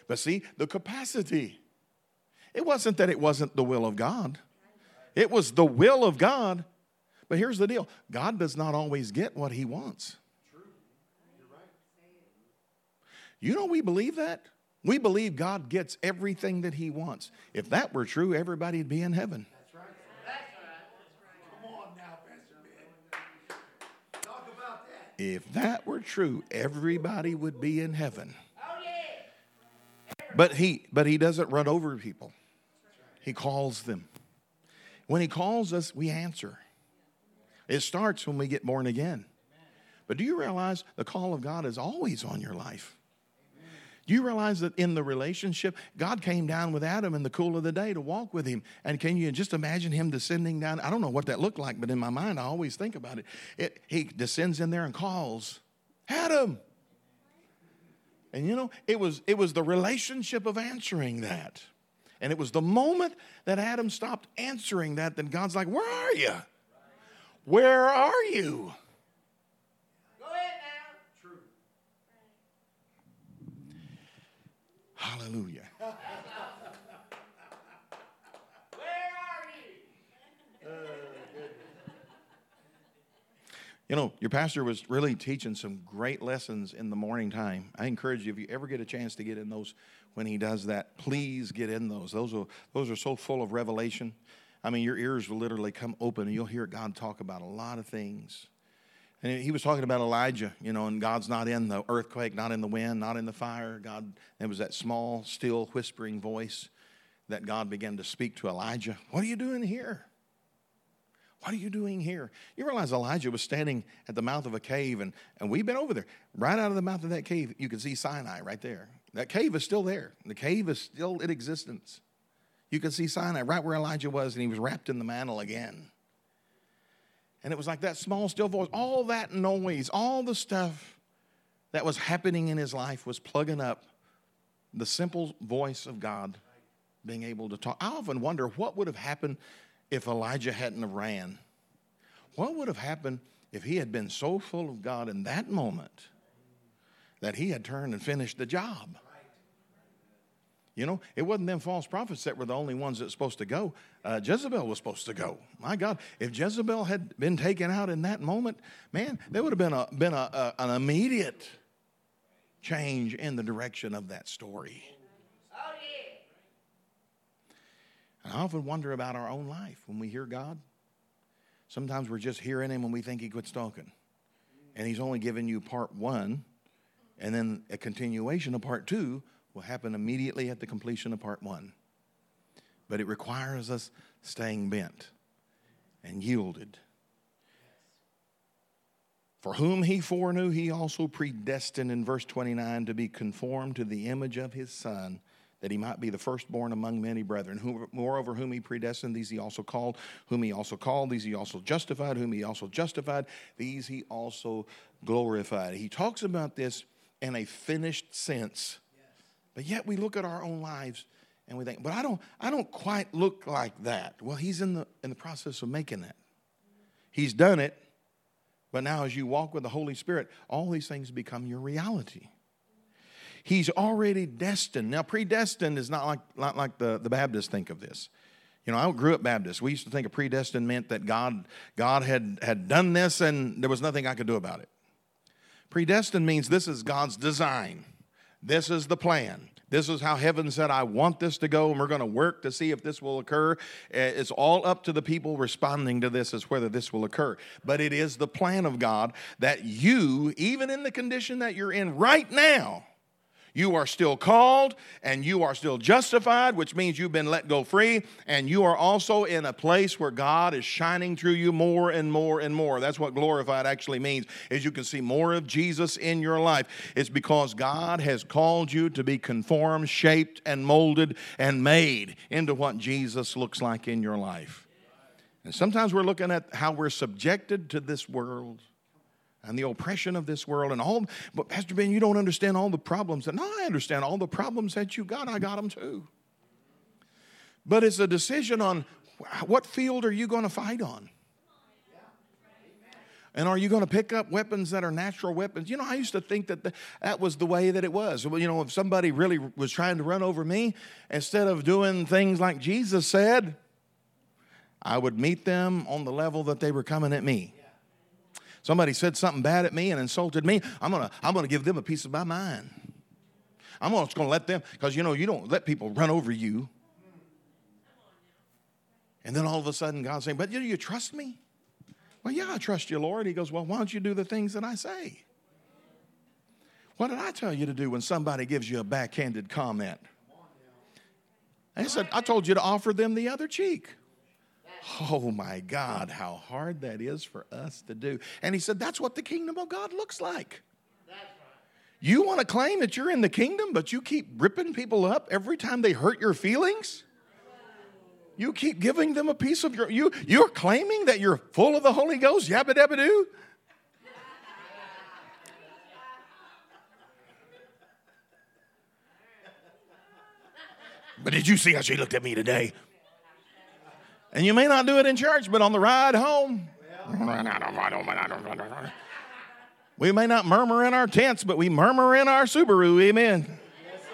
But see, the capacity. It wasn't that it wasn't the will of God, it was the will of God. But here's the deal God does not always get what he wants. You know, we believe that. We believe God gets everything that He wants. If that were true, everybody'd be in heaven. If that were true, everybody would be in heaven. But he, but he doesn't run over people. He calls them. When he calls us, we answer. It starts when we get born again. But do you realize the call of God is always on your life? Do you realize that in the relationship, God came down with Adam in the cool of the day to walk with him? And can you just imagine him descending down? I don't know what that looked like, but in my mind, I always think about it. it he descends in there and calls, Adam. And you know, it was, it was the relationship of answering that. And it was the moment that Adam stopped answering that, then God's like, Where are you? Where are you? Go ahead now. True. Hallelujah. [laughs] Where are you? Oh, you know, your pastor was really teaching some great lessons in the morning time. I encourage you, if you ever get a chance to get in those when he does that, please get in those. Those are, those are so full of revelation. I mean, your ears will literally come open and you'll hear God talk about a lot of things. And he was talking about Elijah, you know, and God's not in the earthquake, not in the wind, not in the fire. God, it was that small, still, whispering voice that God began to speak to Elijah. What are you doing here? What are you doing here? You realize Elijah was standing at the mouth of a cave, and, and we've been over there. Right out of the mouth of that cave, you can see Sinai right there. That cave is still there. The cave is still in existence. You can see Sinai right where Elijah was, and he was wrapped in the mantle again. And it was like that small, still voice, all that noise, all the stuff that was happening in his life was plugging up the simple voice of God being able to talk. I often wonder what would have happened if Elijah hadn't have ran. What would have happened if he had been so full of God in that moment that he had turned and finished the job? You know, it wasn't them false prophets that were the only ones that were supposed to go. Uh, Jezebel was supposed to go. My God, if Jezebel had been taken out in that moment, man, there would have been a been a, a, an immediate change in the direction of that story. And I often wonder about our own life when we hear God. Sometimes we're just hearing Him when we think He quits talking, and He's only giving you part one, and then a continuation of part two will happen immediately at the completion of part one. But it requires us staying bent and yielded. For whom he foreknew, he also predestined in verse 29 to be conformed to the image of his Son, that he might be the firstborn among many brethren. Who, moreover, whom he predestined, these he also called. Whom he also called, these he also justified. Whom he also justified, these he also glorified. He talks about this in a finished sense. But yet we look at our own lives and we think, but I don't, I don't quite look like that. Well, he's in the, in the process of making that. He's done it, but now as you walk with the Holy Spirit, all these things become your reality. He's already destined. Now, predestined is not like, not like the, the Baptists think of this. You know, I grew up Baptist. We used to think a predestined meant that God, God had, had done this and there was nothing I could do about it. Predestined means this is God's design. This is the plan. This is how heaven said, I want this to go, and we're going to work to see if this will occur. Eh, it's all up to the people responding to this as whether this will occur. But it is the plan of God that you, even in the condition that you're in right now, you are still called and you are still justified, which means you've been let go free, and you are also in a place where God is shining through you more and more and more. That's what glorified actually means, is you can see more of Jesus in your life. It's because God has called you to be conformed, shaped, and molded and made into what Jesus looks like in your life. And sometimes we're looking at how we're subjected to this world and the oppression of this world and all. But Pastor Ben, you don't understand all the problems. And no, I understand all the problems that you got. I got them too. But it's a decision on what field are you going to fight on? And are you going to pick up weapons that are natural weapons? You know, I used to think that the, that was the way that it was. You know, if somebody really was trying to run over me, instead of doing things like Jesus said, I would meet them on the level that they were coming at me. Somebody said something bad at me and insulted me. I'm gonna, I'm gonna give them a piece of my mind. I'm just gonna let them, because you know, you don't let people run over you. And then all of a sudden, God's saying, But you, you trust me? Well, yeah, I trust you, Lord. He goes, Well, why don't you do the things that I say? What did I tell you to do when somebody gives you a backhanded comment? I said, I told you to offer them the other cheek. Oh my God, how hard that is for us to do. And he said, That's what the kingdom of God looks like. You want to claim that you're in the kingdom, but you keep ripping people up every time they hurt your feelings? You keep giving them a piece of your you you're claiming that you're full of the Holy Ghost, yabba dabba doo. But did you see how she looked at me today? And you may not do it in church, but on the ride home, we may not murmur in our tents, but we murmur in our Subaru. Amen. Yes, sir.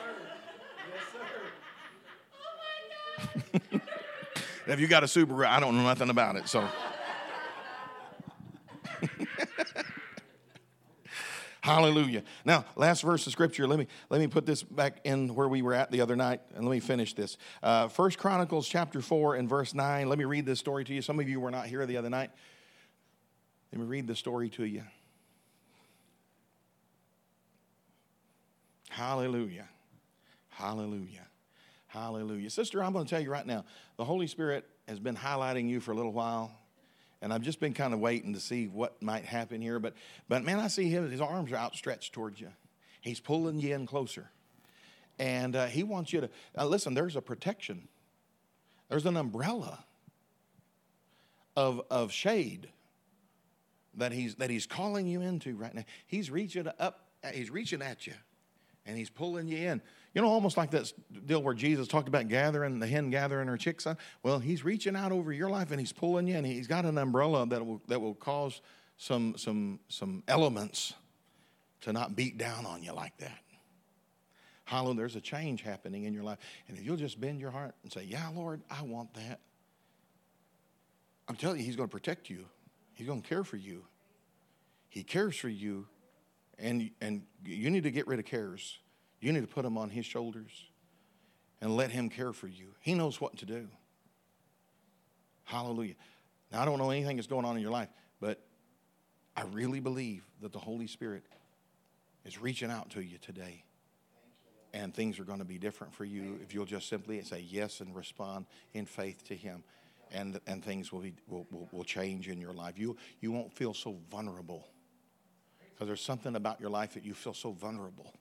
Yes, sir. [laughs] if you got a Subaru, I don't know nothing about it, so. Hallelujah. Now, last verse of scripture. Let me let me put this back in where we were at the other night, and let me finish this. Uh, First Chronicles chapter four and verse nine. Let me read this story to you. Some of you were not here the other night. Let me read the story to you. Hallelujah. Hallelujah. Hallelujah. Sister, I'm going to tell you right now, the Holy Spirit has been highlighting you for a little while and I've just been kind of waiting to see what might happen here. But, but man, I see him, his arms are outstretched towards you. He's pulling you in closer. And uh, he wants you to, now listen, there's a protection, there's an umbrella of, of shade that he's, that he's calling you into right now. He's reaching up, he's reaching at you, and he's pulling you in. You know, almost like that deal where Jesus talked about gathering, the hen gathering her chicks. Well, he's reaching out over your life and he's pulling you, and he's got an umbrella that will, that will cause some, some, some elements to not beat down on you like that. Hallelujah, there's a change happening in your life. And if you'll just bend your heart and say, Yeah, Lord, I want that. I'm telling you, He's going to protect you, He's going to care for you. He cares for you, and, and you need to get rid of cares. You need to put them on His shoulders and let Him care for you. He knows what to do. Hallelujah. Now, I don't know anything that's going on in your life, but I really believe that the Holy Spirit is reaching out to you today. And things are going to be different for you if you'll just simply say yes and respond in faith to Him. And, and things will, be, will, will, will change in your life. You, you won't feel so vulnerable because there's something about your life that you feel so vulnerable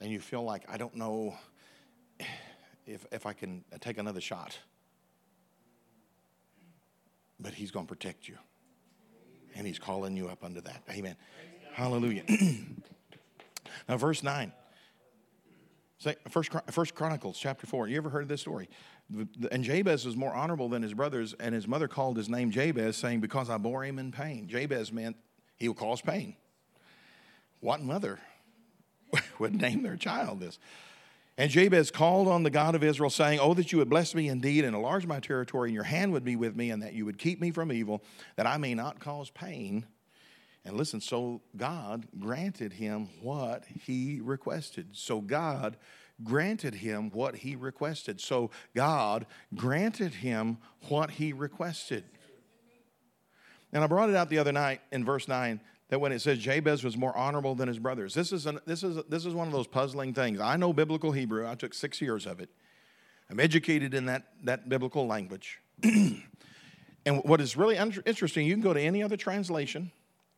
and you feel like, I don't know, if, if I can take another shot. But He's going to protect you. And He's calling you up under that. Amen. Hallelujah. [clears throat] now, verse 9. Say, First, First Chronicles chapter 4. You ever heard of this story? And Jabez was more honorable than his brothers, and his mother called his name Jabez, saying, Because I bore him in pain. Jabez meant he will cause pain. What mother [laughs] would name their child this? And Jabez called on the God of Israel, saying, Oh, that you would bless me indeed and enlarge my territory, and your hand would be with me, and that you would keep me from evil, that I may not cause pain. And listen, so God granted him what he requested. So God granted him what he requested. So God granted him what he requested. And I brought it out the other night in verse 9 that when it says Jabez was more honorable than his brothers, this is, an, this, is, this is one of those puzzling things. I know biblical Hebrew, I took six years of it. I'm educated in that, that biblical language. [clears throat] and what is really interesting, you can go to any other translation,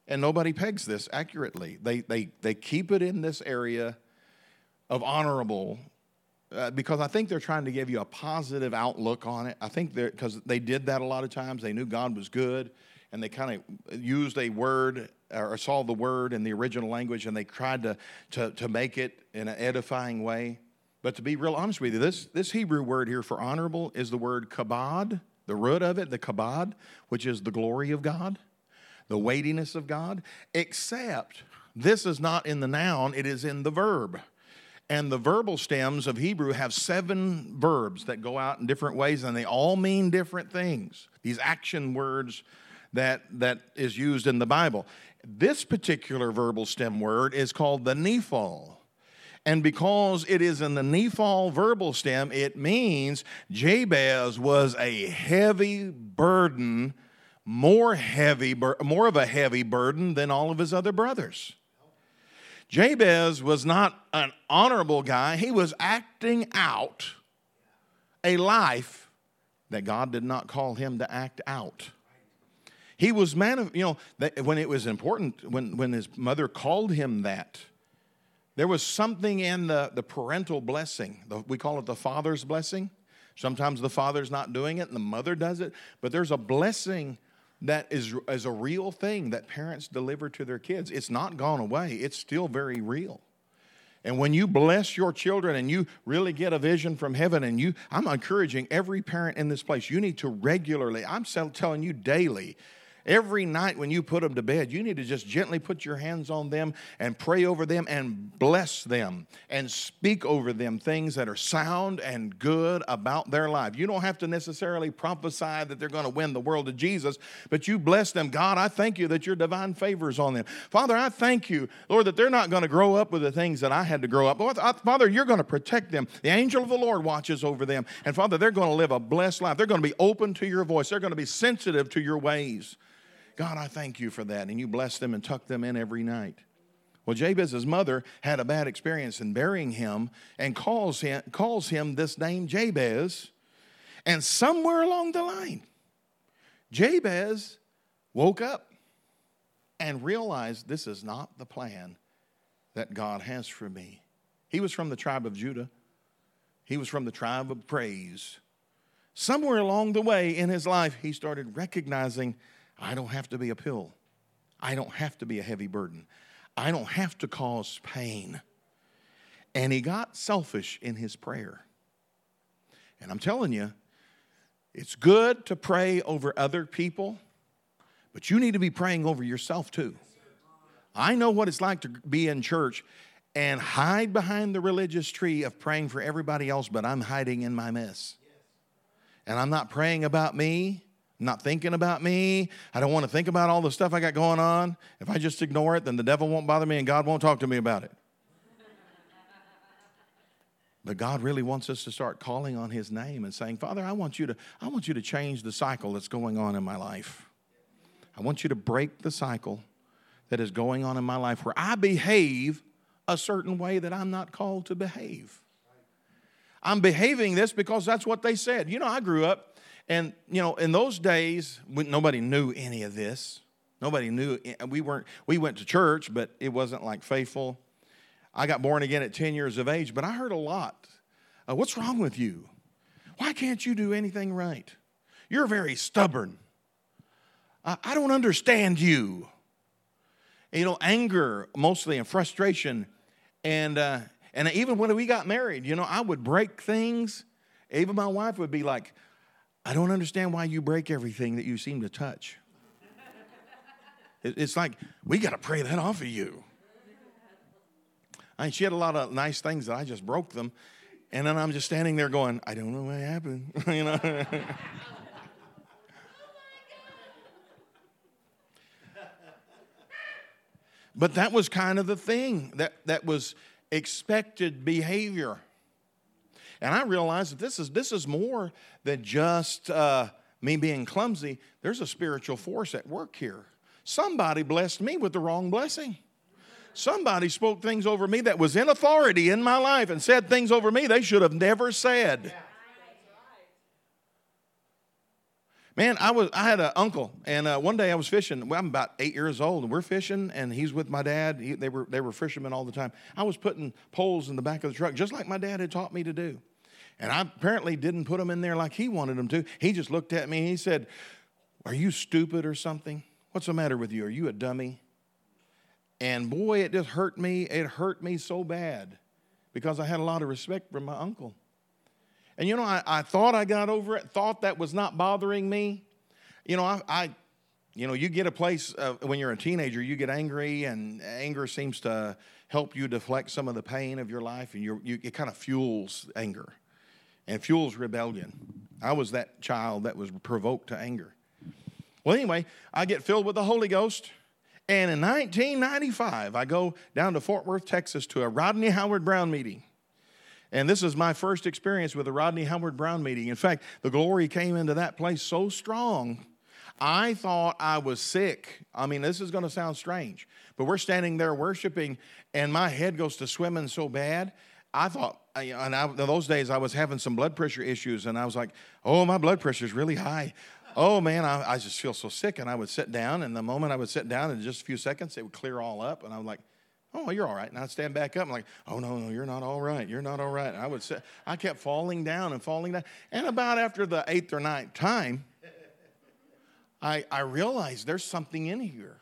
and nobody pegs this accurately. They, they, they keep it in this area of honorable uh, because I think they're trying to give you a positive outlook on it. I think because they did that a lot of times. They knew God was good, and they kind of used a word or saw the word in the original language, and they tried to, to, to make it in an edifying way. But to be real honest with you, this, this Hebrew word here for honorable is the word kabod, the root of it, the kabod, which is the glory of God, the weightiness of God, except this is not in the noun, it is in the verb. And the verbal stems of Hebrew have seven verbs that go out in different ways, and they all mean different things. These action words that, that is used in the Bible. This particular verbal stem word is called the niphal. And because it is in the niphal verbal stem, it means Jabez was a heavy burden, more heavy, more of a heavy burden than all of his other brothers. Jabez was not an honorable guy, he was acting out a life that God did not call him to act out. He was man of, you know, when it was important, when, when his mother called him that, there was something in the, the parental blessing. The, we call it the father's blessing. Sometimes the father's not doing it and the mother does it, but there's a blessing that is, is a real thing that parents deliver to their kids. It's not gone away, it's still very real. And when you bless your children and you really get a vision from heaven, and you, I'm encouraging every parent in this place, you need to regularly, I'm telling you daily, Every night when you put them to bed, you need to just gently put your hands on them and pray over them and bless them and speak over them things that are sound and good about their life. You don't have to necessarily prophesy that they're going to win the world to Jesus, but you bless them. God, I thank you that your divine favors on them. Father, I thank you, Lord, that they're not going to grow up with the things that I had to grow up. Lord, Father, you're going to protect them. The angel of the Lord watches over them. And Father, they're going to live a blessed life. They're going to be open to your voice. They're going to be sensitive to your ways. God, I thank you for that. And you bless them and tuck them in every night. Well, Jabez's mother had a bad experience in burying him and calls him, calls him this name, Jabez. And somewhere along the line, Jabez woke up and realized this is not the plan that God has for me. He was from the tribe of Judah, he was from the tribe of praise. Somewhere along the way in his life, he started recognizing I don't have to be a pill. I don't have to be a heavy burden. I don't have to cause pain. And he got selfish in his prayer. And I'm telling you, it's good to pray over other people, but you need to be praying over yourself too. I know what it's like to be in church and hide behind the religious tree of praying for everybody else, but I'm hiding in my mess. And I'm not praying about me not thinking about me. I don't want to think about all the stuff I got going on. If I just ignore it, then the devil won't bother me and God won't talk to me about it. But God really wants us to start calling on his name and saying, "Father, I want you to I want you to change the cycle that's going on in my life. I want you to break the cycle that is going on in my life where I behave a certain way that I'm not called to behave. I'm behaving this because that's what they said. You know, I grew up and, you know, in those days, nobody knew any of this. Nobody knew. We weren't, we went to church, but it wasn't like faithful. I got born again at 10 years of age, but I heard a lot Uh, what's wrong with you? Why can't you do anything right? You're very stubborn. I, I don't understand you. You know, anger mostly and frustration. And, uh, and even when we got married, you know, I would break things. Even my wife would be like, I don't understand why you break everything that you seem to touch. It's like, we got to pray that off of you. I she had a lot of nice things that I just broke them. And then I'm just standing there going, I don't know what happened. [laughs] you know? but that was kind of the thing that, that was expected behavior. And I realized that this is, this is more than just uh, me being clumsy. There's a spiritual force at work here. Somebody blessed me with the wrong blessing. Somebody spoke things over me that was in authority in my life and said things over me they should have never said. Man, I was I had an uncle, and uh, one day I was fishing. Well, I'm about eight years old, and we're fishing, and he's with my dad. He, they were they were fishermen all the time. I was putting poles in the back of the truck, just like my dad had taught me to do. And I apparently didn't put them in there like he wanted them to. He just looked at me and he said, "Are you stupid or something? What's the matter with you? Are you a dummy?" And boy, it just hurt me. It hurt me so bad because I had a lot of respect for my uncle. And you know, I, I thought I got over it, thought that was not bothering me. You know, I, I you know, you get a place uh, when you're a teenager, you get angry, and anger seems to help you deflect some of the pain of your life, and you it kind of fuels anger and fuels rebellion. I was that child that was provoked to anger. Well, anyway, I get filled with the Holy Ghost. And in 1995, I go down to Fort Worth, Texas to a Rodney Howard-Browne meeting. And this is my first experience with a Rodney Howard-Browne meeting. In fact, the glory came into that place so strong, I thought I was sick. I mean, this is going to sound strange, but we're standing there worshiping, and my head goes to swimming so bad. I thought, and I, those days, I was having some blood pressure issues, and I was like, oh, my blood pressure is really high oh man, I, I, just feel so sick. And I would sit down, and the moment I would sit down, in just a few seconds, it would clear all up. And I'm like, oh, you're all right. And I'd stand back up. I'm like, oh, no, no, you're not all right. You're not all right. And I would sit, I kept falling down and falling down. And about after the eighth or ninth time, I, I realized there's something in here.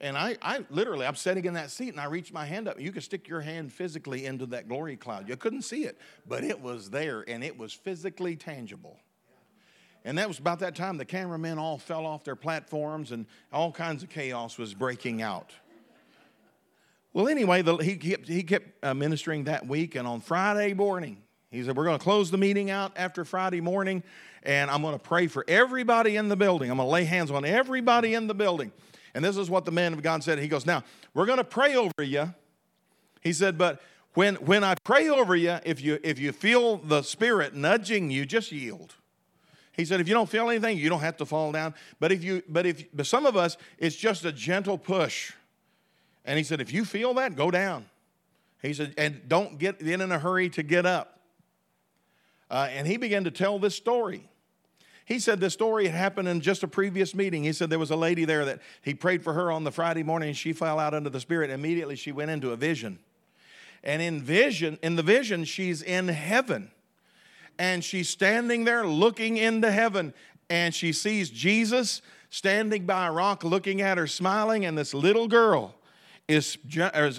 And I, I literally, I'm sitting in that seat and I reached my hand up. You could stick your hand physically into that glory cloud. You couldn't see it, but it was there and it was physically tangible. And that was about that time the cameramen all fell off their platforms and all kinds of chaos was breaking out. Well, anyway, the, he kept, he kept uh, ministering that week, and on Friday morning, he said, We're going to close the meeting out after Friday morning, and I'm going to pray for everybody in the building. I'm going to lay hands on everybody in the building. And this is what the man of God said. He goes, Now, we're going to pray over you. He said, But when, when I pray over you, if you, if you feel the Spirit nudging you, just yield. He said, if you don't feel anything, you don't have to fall down. But if you, but if, but some of us, it's just a gentle push. And he said, if you feel that, go down. He said, and don't get in in a hurry to get up. Uh, and he began to tell this story. He said this story had happened in just a previous meeting. He said there was a lady there that he prayed for her on the Friday morning and she fell out under the Spirit. Immediately she went into a vision. And in vision, in the vision, she's in heaven and she's standing there looking into heaven and she sees Jesus standing by a rock looking at her smiling and this little girl is,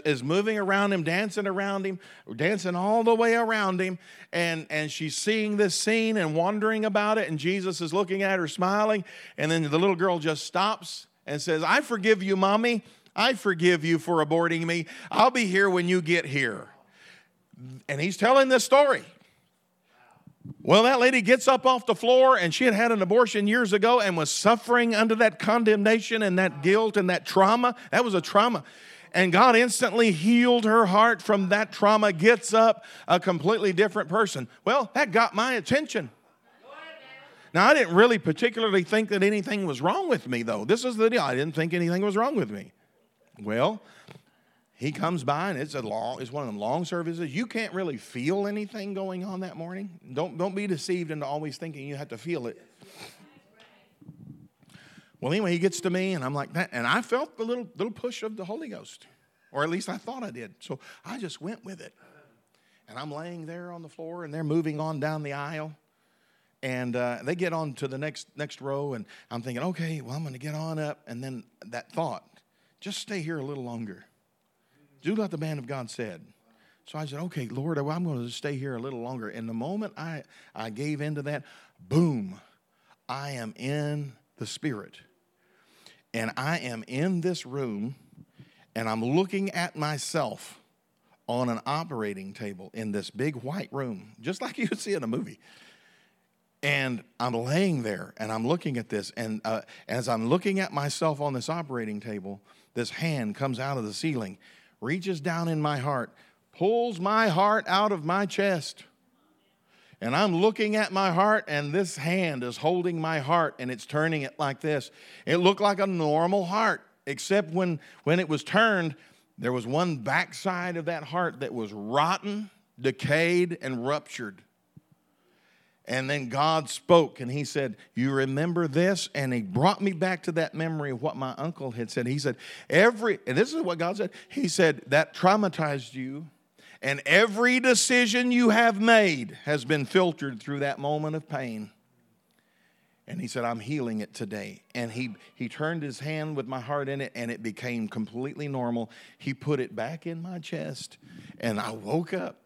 is moving around him dancing around him dancing all the way around him and, and she's seeing this scene and wondering about it and jesus is looking at her smiling and then the little girl just stops and says i forgive you mommy i forgive you for aborting me i'll be here when you get here and he's telling this story well, that lady gets up off the floor and she had had an abortion years ago and was suffering under that condemnation and that guilt and that trauma. That was a trauma. And God instantly healed her heart from that trauma, gets up a completely different person. Well, that got my attention. Now, I didn't really particularly think that anything was wrong with me, though. This is the deal. I didn't think anything was wrong with me. Well, he comes by and it's a long it's one of them long services you can't really feel anything going on that morning don't don't be deceived into always thinking you have to feel it well anyway he gets to me and i'm like that and i felt the little little push of the holy ghost or at least i thought i did so i just went with it And I'm laying there on the floor, and they're moving on down the aisle. And uh, they get on to the next next row, and I'm thinking, okay, well, I'm going to get on up. And then that thought, just stay here a little longer. Do what the man of God said. So I said, okay, Lord, I'm going to stay here a little longer. And the moment I, I gave into that, boom, I am in the Spirit. And I am in this room, and I'm looking at myself on an operating table in this big white room, just like [laughs] you would see in a movie. And I'm laying there and I'm looking at this. And uh, as I'm looking at myself on this operating table, this hand comes out of the ceiling, reaches down in my heart, pulls my heart out of my chest. And I'm looking at my heart, and this hand is holding my heart and it's turning it like this. It looked like a normal heart, except when, when it was turned, there was one backside of that heart that was rotten, decayed, and ruptured. And then God spoke and he said, You remember this? And he brought me back to that memory of what my uncle had said. He said, Every, and this is what God said, He said, That traumatized you. And every decision you have made has been filtered through that moment of pain. And he said, I'm healing it today. And he, he turned his hand with my heart in it, and it became completely normal. He put it back in my chest, and I woke up,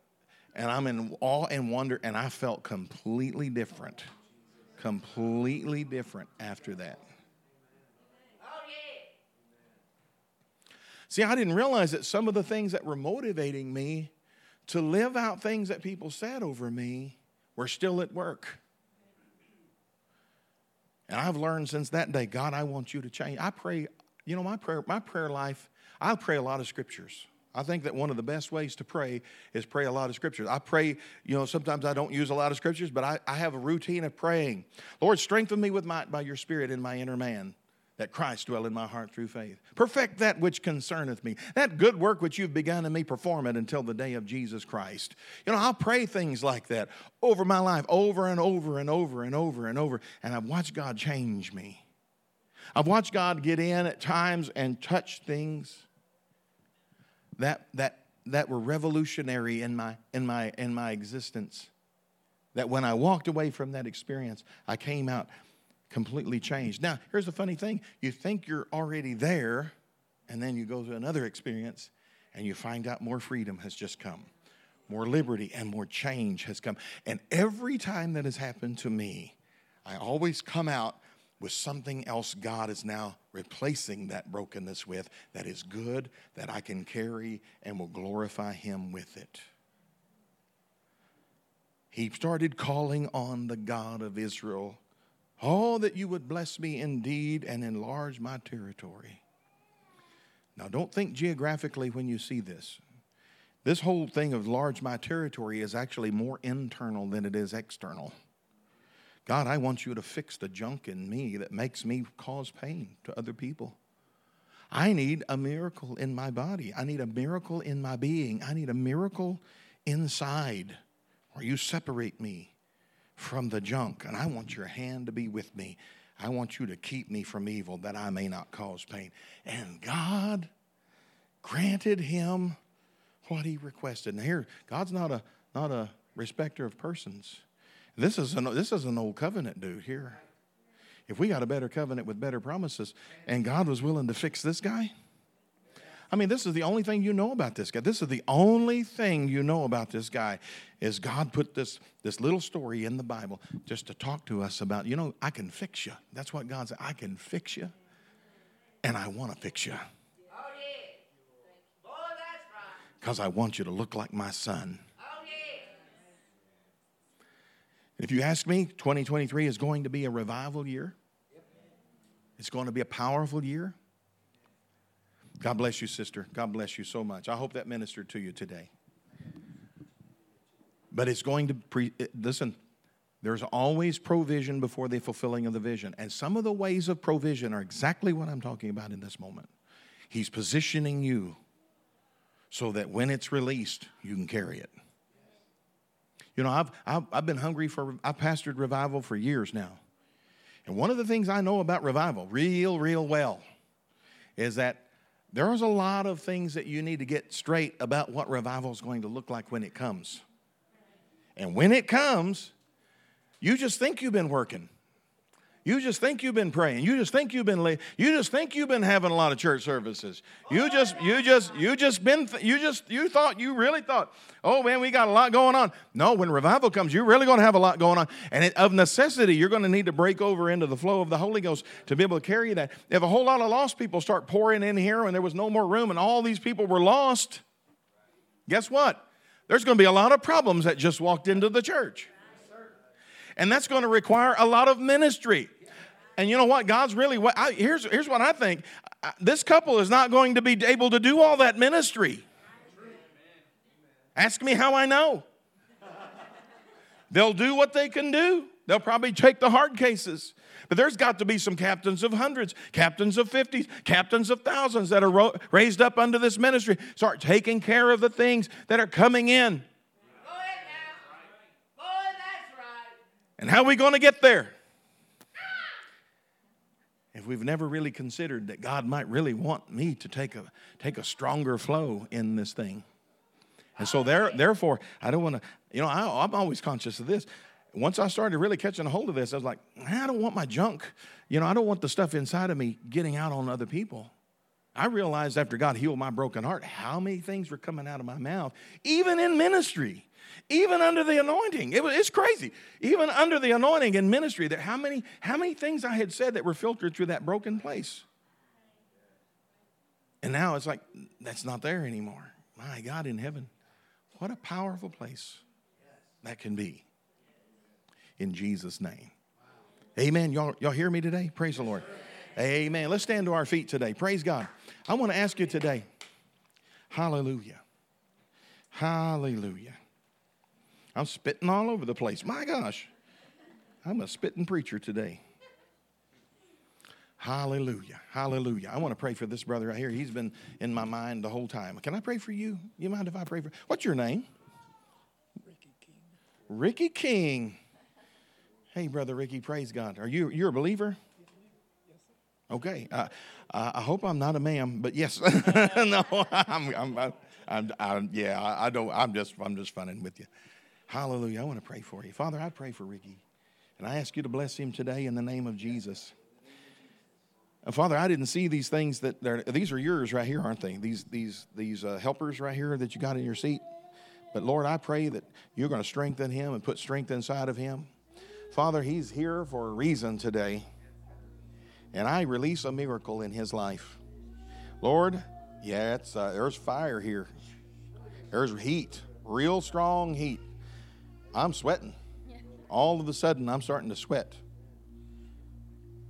and I'm in awe and wonder, and I felt completely different. Completely different after that. See, I didn't realize that some of the things that were motivating me to live out things that people said over me were still at work. And I've learned since that day, God, I want you to change. I pray, you know, my prayer, my prayer life, I pray a lot of scriptures. I think that one of the best ways to pray is pray a lot of scriptures. I pray, you know, sometimes I don't use a lot of scriptures, but I, I have a routine of praying. Lord, strengthen me with my, by your spirit in my inner man that Christ dwell in my heart through faith. Perfect that which concerneth me. That good work which you've begun in me, perform it until the day of Jesus Christ. You know, I'll pray things like that over my life, over and over and over and over and over, and I've watched God change me. I've watched God get in at times and touch things that that that were revolutionary in my in my in my existence. That when I walked away from that experience, I came out completely changed. Now, here's the funny thing you think you're already there, and then you go to another experience, and you find out more freedom has just come, more liberty, and more change has come. And every time that has happened to me, I always come out with something else God is now replacing that brokenness with that is good, that I can carry, and will glorify Him with it. He started calling on the God of Israel Oh, that you would bless me indeed and enlarge my territory. Now, don't think geographically when you see this. This whole thing of enlarge my territory is actually more internal than it is external. God, I want you to fix the junk in me that makes me cause pain to other people. I need a miracle in my body. I need a miracle in my being. I need a miracle inside or you separate me from the junk. And I want your hand to be with me. I want you to keep me from evil that I may not cause pain. And God granted him what he requested. Now here, God's not a not a respecter of persons. This is an this is an old covenant dude here. If we got a better covenant with better promises, and God was willing to fix this guy, I mean, this is the only thing you know about this guy. This is the only thing you know about this guy is God put this, this little story in the Bible just to talk to us about, you know, I can fix you. That's what God said. I can fix you, and I want to fix you. Because I want you to look like my son. If you ask me, 2023 is going to be a revival year. It's going to be a powerful year. God bless you, sister. God bless you so much. I hope that ministered to you today. But it's going to, pre- eh, listen, there's always provision before the fulfilling of the vision. And some of the ways of provision are exactly what I'm talking about in this moment. He's positioning you so that when it's released, you can carry it. You know, I've, I've, I've been hungry for, I've pastored revival for years now. And one of the things I know about revival, real, real well, is that there's a lot of things that you need to get straight about what revival is going to look like when it comes. And when it comes, you just think you've been working. You just think you've been praying. You just think you've been late. You just think you've been having a lot of church services. You just, you just, you just been, you just, you thought, you really thought, oh man, we got a lot going on. No, when revival comes, you're really going to have a lot going on. And it, of necessity, you're going to need to break over into the flow of the Holy Ghost to be able to carry that. If a whole lot of lost people start pouring in here and there was no more room and all these people were lost, guess what? There's going to be a lot of problems that just walked into the church. And that's going to require a lot of ministry. And you know what? God's really what I, here's here's what I think. This couple is not going to be able to do all that ministry. Ask me how I know. They'll do what they can do. They'll probably take the hard cases. But there's got to be some captains of hundreds, captains of fifties, captains of thousands that are ro- raised up under this ministry. Start taking care of the things that are coming in. And how are we going to get there? If we've never really considered that God might really want me to take a, take a stronger flow in this thing. And so, there, therefore, I don't want to, you know, I, I'm always conscious of this. Once I started really catching a hold of this, I was like, I don't want my junk, you know, I don't want the stuff inside of me getting out on other people. I realized after God healed my broken heart how many things were coming out of my mouth, even in ministry even under the anointing. It was, it's crazy. Even under the anointing in ministry, that how many, how many things I had said that were filtered through that broken place. And now it's like, that's not there anymore. My God in heaven, what a powerful place that can be. In Jesus' name. Amen. Y'all, y'all hear me today? Praise the Lord. Amen. Let's stand to our feet today. Praise God. I want to ask you today. Hallelujah. Hallelujah. I'm spitting all over the place. My gosh, I'm a spitting preacher today. Hallelujah. Hallelujah. I want to pray for this brother right here. He's been in my mind the whole time. Can I pray for you? You mind if I pray for What's your name? Ricky King. Ricky King. Hey, brother Ricky, praise God. Are you you're a believer? Okay. Uh, I hope I'm not a ma'am, but yes. [laughs] no, [laughs] I'm, I'm, I'm, I'm, yeah, I don't, I'm just, I'm just funning with you. Hallelujah. I want to pray for you. Father, I pray for Ricky. And I ask you to bless him today in the name of Jesus. And Father, I didn't see these things that these are yours right here, aren't they? These these these uh, helpers right here that you got in your seat. But Lord, I pray that you're going to strengthen him and put strength inside of him. Father, he's here for a reason today. And I release a miracle in his life. Lord, yeah, it's, uh, there's fire here. There's heat, real strong heat. I'm sweating. All of a sudden, I'm starting to sweat.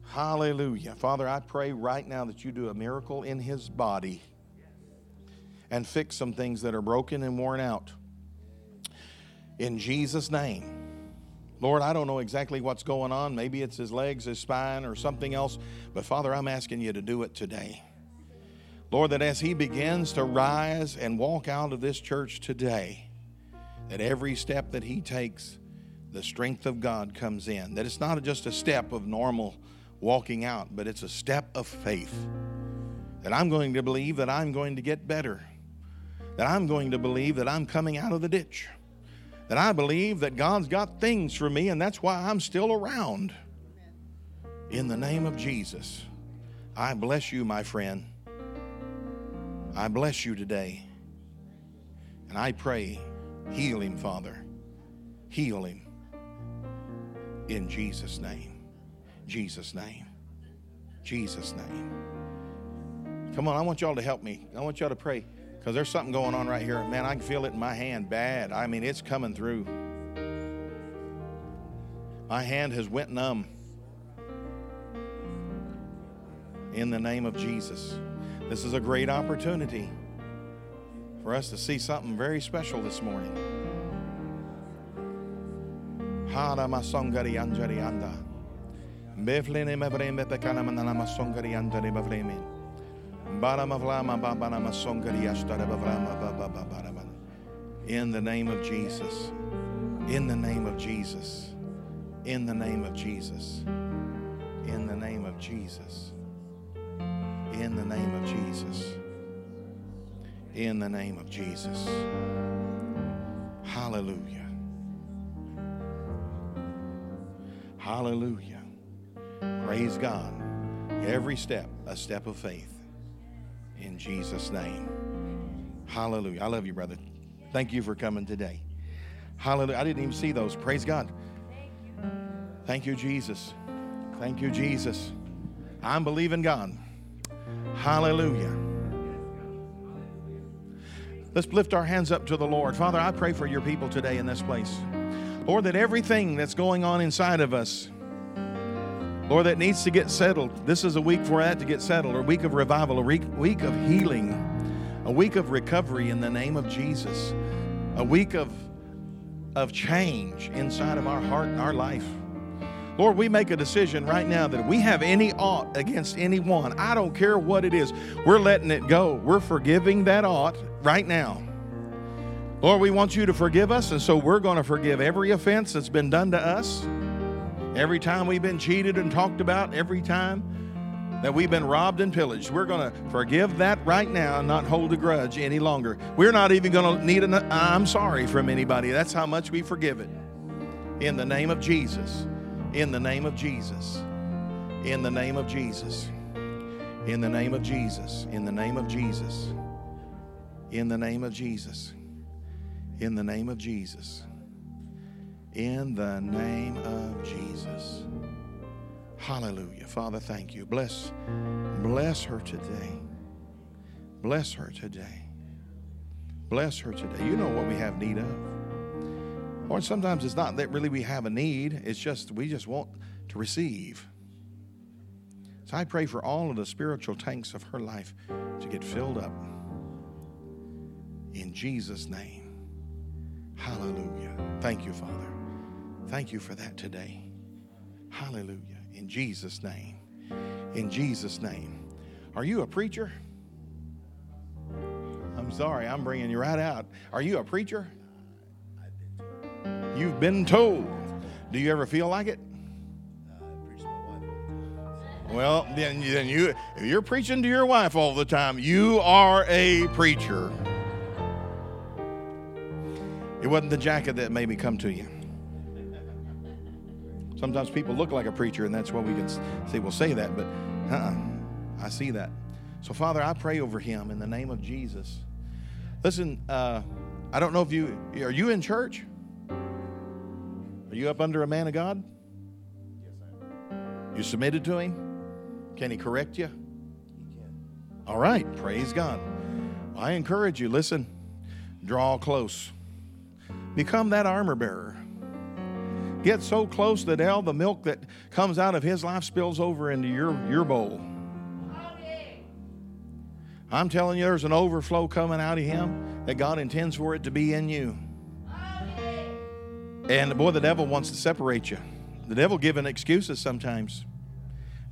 Hallelujah. Father, I pray right now that you do a miracle in his body and fix some things that are broken and worn out. In Jesus' name. Lord, I don't know exactly what's going on. Maybe it's his legs, his spine, or something else. But Father, I'm asking you to do it today. Lord, that as he begins to rise and walk out of this church today, that every step that he takes, the strength of God comes in. That it's not just a step of normal walking out, but it's a step of faith. That I'm going to believe that I'm going to get better. That I'm going to believe that I'm coming out of the ditch. That I believe that God's got things for me, and that's why I'm still around. In the name of Jesus, I bless you, my friend. I bless you today. And I pray Heal him, Father. Heal him. In Jesus' name. Jesus' name. Jesus' name. Come on, I want y'all to help me. I want y'all to pray because there's something going on right here. Man, I can feel it in my hand bad. I mean, it's coming through. My hand has went numb. In the name of Jesus. This is a great opportunity for us to see something very special this morning. Hara masongari anjari anda. Bavleme. Bara. In the name of Jesus. In the name of Jesus. In the name of Jesus. In the name of Jesus. In the name of Jesus in the name of Jesus. Hallelujah. Hallelujah. Praise God. Every step, a step of faith. In Jesus' name. Hallelujah. I love you, brother. Thank you for coming today. Hallelujah. I didn't even see those. Praise God. Thank you, Jesus. Thank you, Jesus. I'm believing God. Hallelujah. Let's lift our hands up to the Lord. Father, I pray for your people today in this place. Lord, that everything that's going on inside of us, Lord, that needs to get settled. This is a week for that to get settled, a week of revival, a week, of healing, a week of recovery in the name of Jesus, a week of, of change inside of our heart and our life. Lord, we make a decision right now that if we have any ought against anyone, I don't care what it is, we're letting it go. We're forgiving that ought right now. Lord, we want you to forgive us, and so we're going to forgive every offense that's been done to us, every time we've been cheated and talked about, every time that we've been robbed and pillaged. We're going to forgive that right now and not hold a grudge any longer. We're not even going to need an I'm sorry from anybody. That's how much we forgive it. In the name of Jesus. In the name of Jesus. In the name of Jesus. In the name of Jesus. In the name of Jesus. In the name of Jesus. In the name of Jesus. In the name of Jesus. Hallelujah. Father, thank you. Bless bless her today. Bless her today. Bless her today. You know what we have need of. Or sometimes it's not that really we have a need, it's just we just want to receive. So I pray for all of the spiritual tanks of her life to get filled up. In Jesus' name. Hallelujah. Thank you, Father. Thank you for that today. Hallelujah. In Jesus' name. In Jesus' name. Are you a preacher? I'm sorry, I'm bringing you right out. Are you a preacher? You've been told. Do you ever feel like it? Well, then, then you, if you're preaching to your wife all the time, you are a preacher. It wasn't the jacket that made me come to you. Sometimes people look like a preacher, and that's what we can say. We'll say that, but uh-uh, I see that. So, Father, I pray over him in the name of Jesus. Listen, uh, I don't know if you are you in church. Are you up under a man of God? Yes, I am. You submitted to him? Can he correct you? He can. All right, praise God. I encourage you, listen, draw close. Become that armor bearer. Get so close that all the milk that comes out of his life spills over into your, your bowl. I'm telling you, there's an overflow coming out of him that God intends for it to be in you. And boy, the devil wants to separate you. The devil giving excuses sometimes.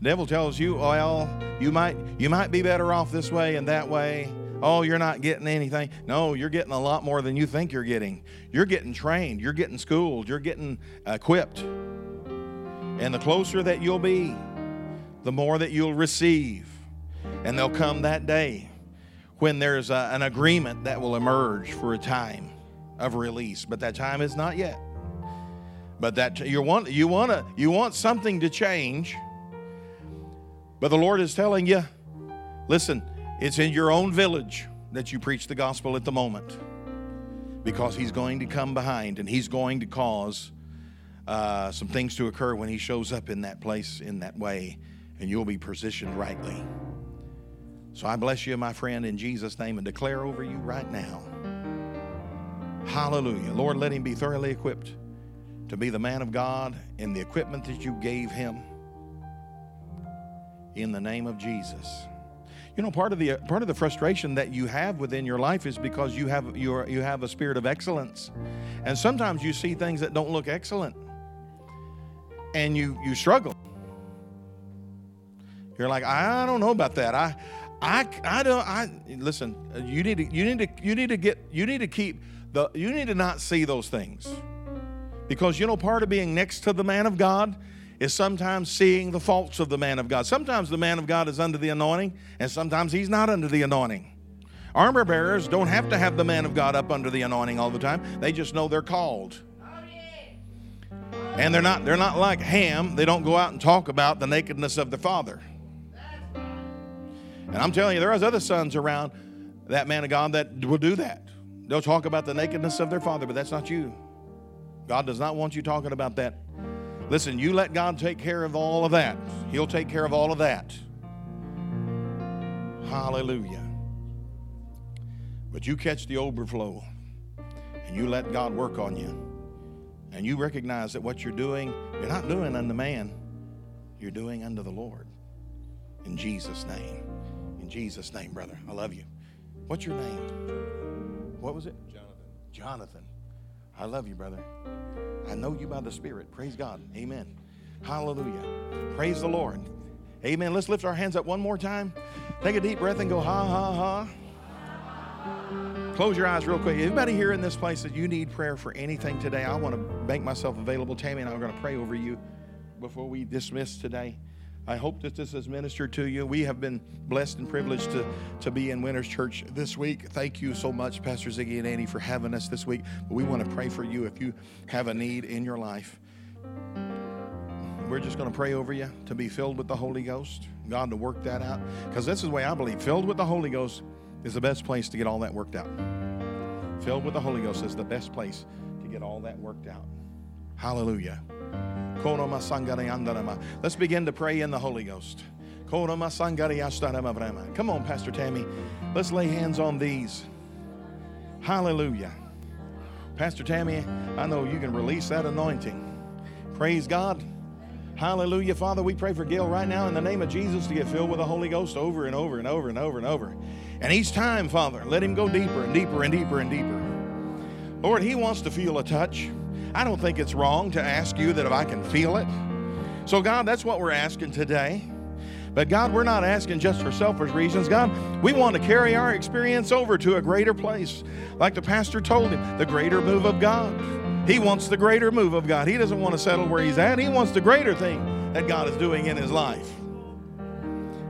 The devil tells you, well, you might you might be better off this way and that way. Oh, you're not getting anything. No, you're getting a lot more than you think you're getting. You're getting trained, you're getting schooled, you're getting equipped. And the closer that you'll be, the more that you'll receive. And there'll come that day when there's a, an agreement that will emerge for a time of release, but that time is not yet. But that you want you want to you want something to change. But the Lord is telling you, listen, it's in your own village that you preach the gospel at the moment. Because he's going to come behind and he's going to cause uh, some things to occur when he shows up in that place in that way, and you'll be positioned rightly. So I bless you, my friend, in Jesus' name and declare over you right now. Hallelujah. Lord, let him be thoroughly equipped to be the man of God in the equipment that you gave him in the name of Jesus. You know, part of the part of the frustration that you have within your life is because you have you you have a spirit of excellence, and sometimes you see things that don't look excellent, and you you struggle. You're like, I don't know about that. I, I, I don't. I listen. You need to you need to you need to get you need to keep the you need to not see those things, because you know part of being next to the man of God is sometimes seeing the faults of the man of God. Sometimes the man of God is under the anointing, and sometimes he's not under the anointing. Armor bearers don't have to have the man of God up under the anointing all the time, they just know they're called. And they're not they're not like Ham. They don't go out and talk about the nakedness of their father. And I'm telling you, there are other sons around that man of God that will do that. They'll talk about the nakedness of their father, but that's not you. God does not want you talking about that. Listen, you let God take care of all of that. He'll take care of all of that. Hallelujah. But you catch the overflow and you let God work on you. And you recognize that what you're doing, you're not doing unto man, you're doing unto the Lord. In Jesus' name. In Jesus' name, brother. I love you. What's your name? What was it? Jonathan. Jonathan. I love you, brother. I know you by the Spirit. Praise God. Amen. Hallelujah. Praise the Lord. Amen. Let's lift our hands up one more time. Take a deep breath and go, ha, ha, ha. Close your eyes real quick. Anybody here in this place that you need prayer for anything today, I want to make myself available. Tammy and I are going to pray over you before we dismiss today. I hope that this has ministered to you. We have been blessed and privileged to, to be in Winners Church this week. Thank you so much, Pastor Ziggy and Annie, for having us this week. We want to pray for you if you have a need in your life. We're just going to pray over you to be filled with the Holy Ghost, God to work that out. Because this is the way I believe filled with the Holy Ghost is the best place to get all that worked out. Filled with the Holy Ghost is the best place to get all that worked out. Hallelujah. Let's begin to pray in the Holy Ghost. Come on, Pastor Tammy. Let's lay hands on these. Hallelujah. Pastor Tammy, I know you can release that anointing. Praise God. Hallelujah. Father, we pray for Gail right now in the name of Jesus to get filled with the Holy Ghost over and over and over and over and over. And each time, Father, let him go deeper and deeper and deeper and deeper. Lord, he wants to feel a touch. I don't think it's wrong to ask you that if I can feel it. So, God, that's what we're asking today. But, God, we're not asking just for selfish reasons. God, we want to carry our experience over to a greater place. Like the pastor told him, the greater move of God. He wants the greater move of God. He doesn't want to settle where he's at, he wants the greater thing that God is doing in his life.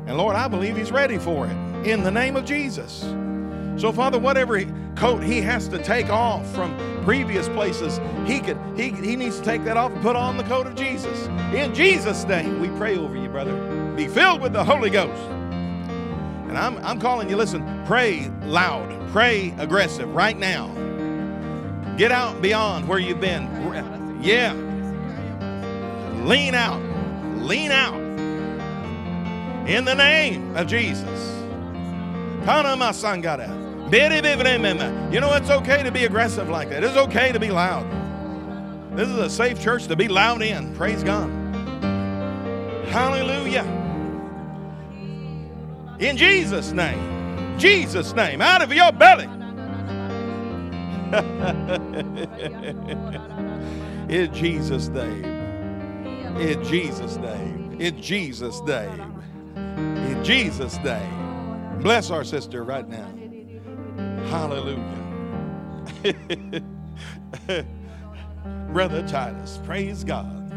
And, Lord, I believe he's ready for it in the name of Jesus. So, Father, whatever coat he has to take off from previous places, he could he, he needs to take that off and put on the coat of Jesus. In Jesus' name, we pray over you, brother. Be filled with the Holy Ghost. And I'm, I'm calling you, listen, pray loud, pray aggressive right now. Get out beyond where you've been. Yeah. Lean out. Lean out. In the name of Jesus. You know, it's okay to be aggressive like that. It's okay to be loud. This is a safe church to be loud in. Praise God. Hallelujah. In Jesus' name. Jesus' name. Out of your belly. [laughs] in Jesus' name. In Jesus' name. In Jesus' name. In Jesus' name. Bless our sister right now. Hallelujah. [laughs] brother Titus, praise God.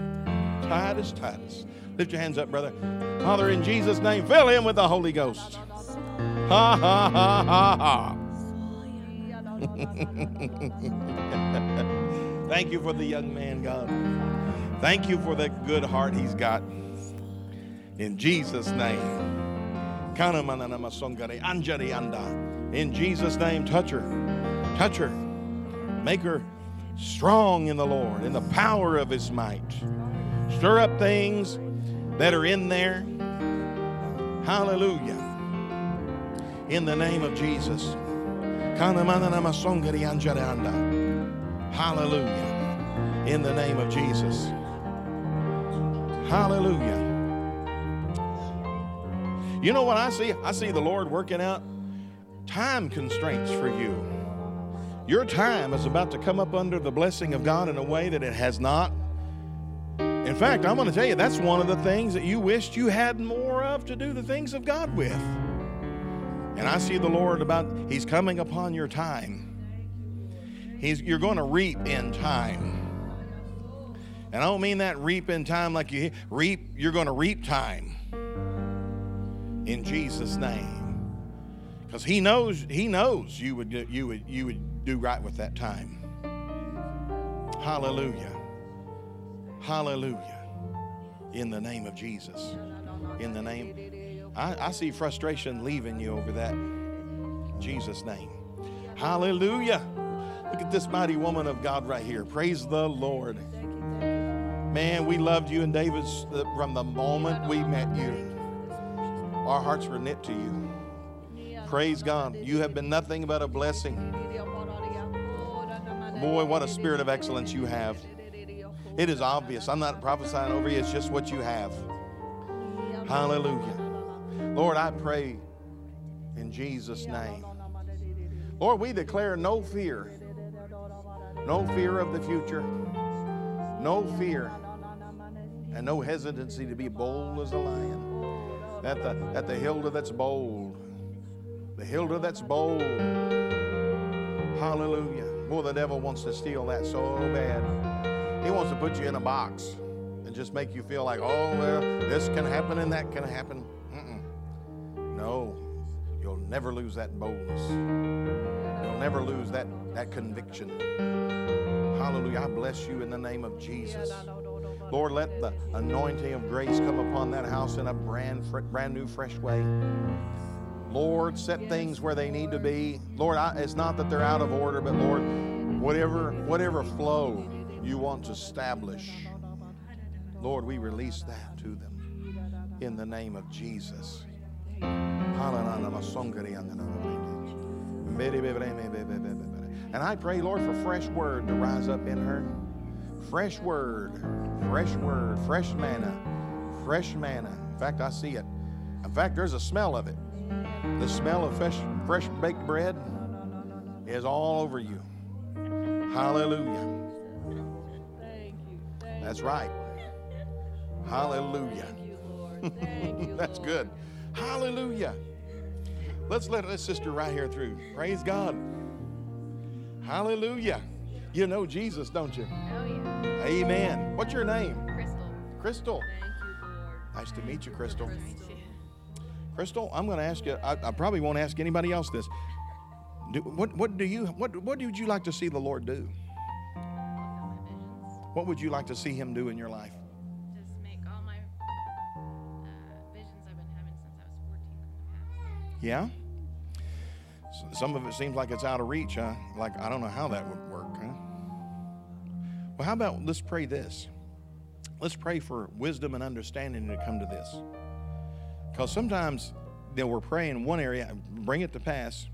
Titus, Titus. Lift your hands up, brother. Father, in Jesus' name, fill him with the Holy Ghost. Ha, ha, ha, ha, ha. [laughs] Thank you for the young man, God. Thank you for that good heart he's got. In Jesus' name. In Jesus' name, touch her. Touch her. Make her strong in the Lord, in the power of his might. Stir up things that are in there. Hallelujah. In the name of Jesus. Hallelujah. In the name of Jesus. Hallelujah. You know what I see? I see the Lord working out time constraints for you. Your time is about to come up under the blessing of God in a way that it has not. In fact, I'm going to tell you that's one of the things that you wished you had more of to do the things of God with. And I see the Lord about, He's coming upon your time. He's, you're going to reap in time. And I don't mean that reap in time like you reap, you're going to reap time in Jesus' name. Because he knows, he knows you would, you, would, you would do right with that time. Hallelujah. Hallelujah. In the name of Jesus. In the name. I, I see frustration leaving you over that. In Jesus' name. Hallelujah. Look at this mighty woman of God right here. Praise the Lord. Man, we loved you and David's uh, from the moment we met you. Our hearts were knit to you. Praise God. You have been nothing but a blessing. Boy, what a spirit of excellence you have. It is obvious. I'm not prophesying over you, it's just what you have. Hallelujah. Lord, I pray in Jesus' name. Lord, we declare no fear. No fear of the future. No fear. And no hesitancy to be bold as a lion. That the, that the Hilda that's bold. The Hilda that's bold. Hallelujah. Boy, the devil wants to steal that so bad. He wants to put you in a box and just make you feel like, oh, well, this can happen and that can happen. Mm-mm. No, you'll never lose that boldness. You'll never lose that, that conviction. Hallelujah. I bless you in the name of Jesus. Lord, let the anointing of grace come upon that house in a brand, brand new, fresh way. Lord, set things where they need to be. Lord, I, it's not that they're out of order, but Lord, whatever, whatever flow you want to establish, Lord, we release that to them in the name of Jesus. And I pray, Lord, for fresh word to rise up in her. Fresh word, fresh word, fresh manna, fresh manna. In fact, I see it. In fact, there's a smell of it. The smell of fresh, fresh baked bread is all over you. Hallelujah. That's right. Hallelujah. [laughs] That's good. Hallelujah. Let's let this sister right here through. Praise God. Hallelujah. You know Jesus, don't you? Oh, yeah. Amen. What's your name? Crystal. Crystal. Thank you, Lord. Nice to meet you, Crystal. You. Crystal, I'm going to ask you. I, I probably won't ask anybody else this. Do, what, what do you what what would you like to see the Lord do? What would you like to see Him do in your life? Just make all my uh, visions I've been having since I was 14 come to pass. Yeah. S- Some of it seems like it's out of reach, huh? Like I don't know how that would work, huh? Well, how about let's pray this. Let's pray for wisdom and understanding to come to this. Because sometimes you know, we're praying in one area, bring it to pass,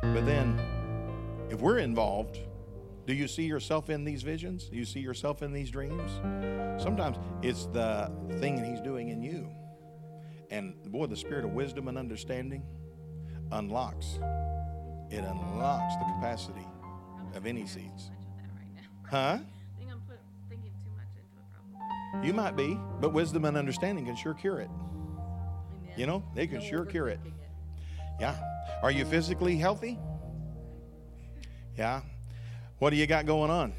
but then if we're involved, do you see yourself in these visions? Do you see yourself in these dreams? Sometimes it's the thing that He's doing in you. And boy, the spirit of wisdom and understanding unlocks. It unlocks the capacity of any seeds. much with that right now. Huh? I think I'm thinking too much into it, probably. You might be, but wisdom and understanding can sure cure it. You know, they can sure cure it. Yeah. Are you physically healthy? Yeah. What do you got going on?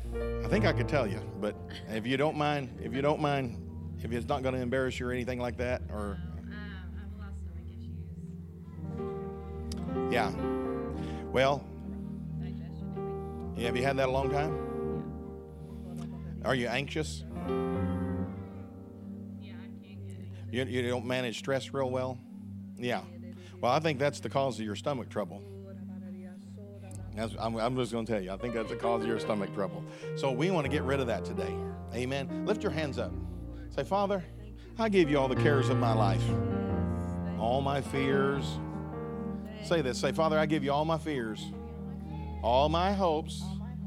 I think I could tell you, but if you don't mind, if you don't mind, if it's not going to embarrass you or anything like that, or Um, I've lost stomach issues, yeah. Well, everything. have you had that a long time? Are you anxious? You, you don't manage stress real well? Yeah. Well, I think that's the cause of your stomach trouble. That's, I'm, I'm just going to tell you, I think that's the cause of your stomach trouble. So we want to get rid of that today. Amen. Lift your hands up. Say, Father, I give you all the cares of my life, all my fears. Say this. Say, Father, I give you all my fears, all my hopes,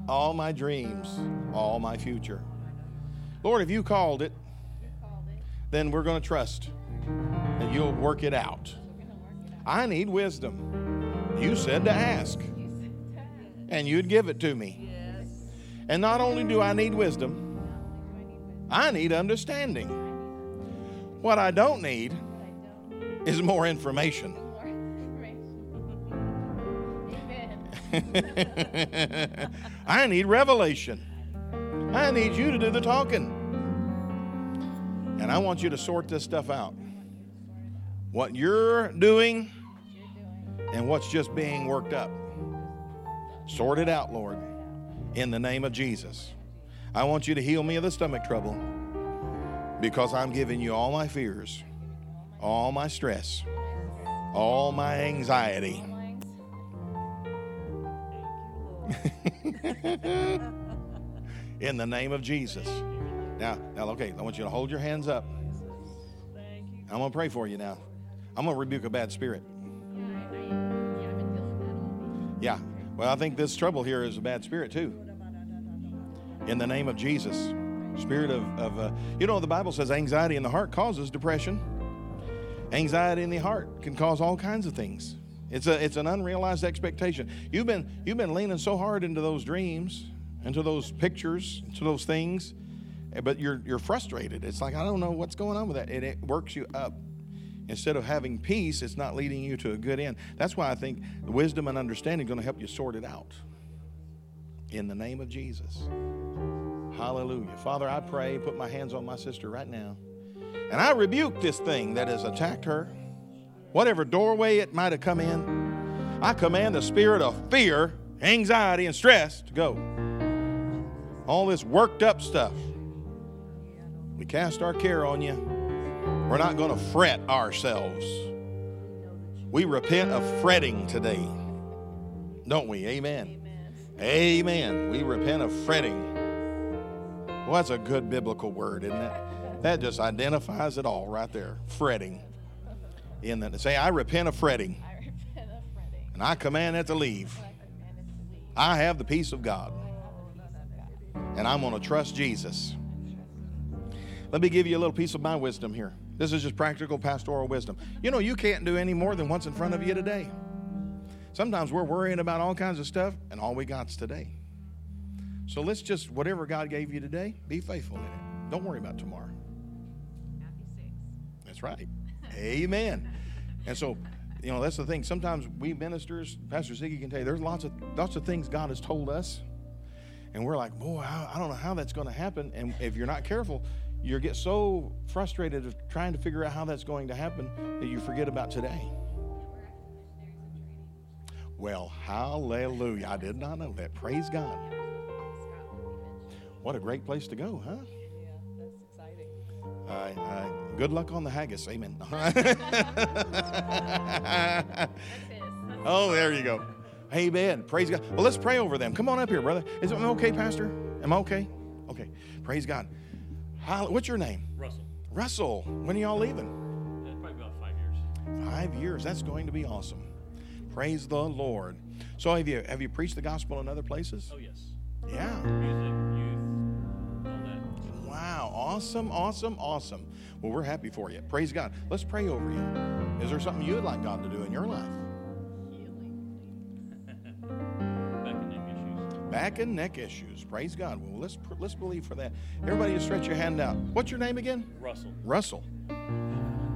all my dreams, all my future. Lord, if you called it, then we're going to trust that you'll work it out. I need wisdom. You said to ask, and you'd give it to me. And not only do I need wisdom, I need understanding. What I don't need is more information. [laughs] I need revelation. I need you to do the talking. And I want you to sort this stuff out. What you're doing and what's just being worked up. Sort it out, Lord, in the name of Jesus. I want you to heal me of the stomach trouble. because I'm giving you all my fears, all my stress, all my anxiety. [laughs] In the name of Jesus. Now, now, okay, I want you to hold your hands up. I'm going to pray for you now. I'm going to rebuke a bad spirit. Yeah. Well, I think this trouble here is a bad spirit too. In the name of Jesus. Spirit of, of uh, you know, the Bible says anxiety in the heart causes depression. Anxiety in the heart can cause all kinds of things. It's a it's an unrealized expectation. You've been you've been leaning so hard into those dreams, into those pictures, into those things, but you're you're frustrated. It's like I don't know what's going on with that. And it works you up. Instead of having peace, it's not leading you to a good end. That's why I think wisdom and understanding is going to help you sort it out. In the name of Jesus. Hallelujah. Father, I pray, put my hands on my sister right now. And I rebuke this thing that has attacked her. Whatever doorway it might have come in, I command the spirit of fear, anxiety, and stress to go. All this worked up stuff. We cast our care on you. We're not going to fret ourselves. We repent of fretting today. Don't we? Amen. Amen. We repent of fretting. Well, that's a good biblical word, isn't it? That just identifies it all right there. Fretting. In that, say, I repent of fretting, I repent of fretting. and I command it. I command it to leave. I have the peace of God, and I'm going to trust Jesus. Let me give you a little piece of my wisdom here. This is just practical pastoral wisdom. You know, you can't do any more than what's in front of you today. Sometimes we're worrying about all kinds of stuff, and all we got's today. So let's just, whatever God gave you today, be faithful in it. Don't worry about tomorrow. Matthew 6. That's right. Amen. And so, you know, that's the thing. Sometimes we ministers, Pastor Ziggy can tell you, there's lots of lots of things God has told us, and we're like, boy, I, I don't know how that's going to happen. And if you're not careful, you get so frustrated of trying to figure out how that's going to happen that you forget about today. We're active missionaries in training. Well, hallelujah! I did not know that. Praise God. What a great place to go, huh? Yeah, that's exciting. Uh, uh, good luck on the haggis. Amen. [laughs] Oh, there you go. Amen. Praise God. Well, let's pray over them. Come on up here, brother. Is it okay, Pastor? Am I okay? Okay. Praise God. What's your name? Russell. Russell. When are y'all leaving? Uh, probably about five years. Five years. That's going to be awesome. Praise the Lord. So, have you have you preached the gospel in other places? Oh yes. Yeah. Music, youth, all that. Wow. Awesome. Awesome. Awesome. Well, we're happy for you. Praise God. Let's pray over you. Is there something you would like God to do in your life? Back and neck issues. Praise God. Well, let's let's believe for that. Everybody, just stretch your hand out. What's your name again? Russell. Russell.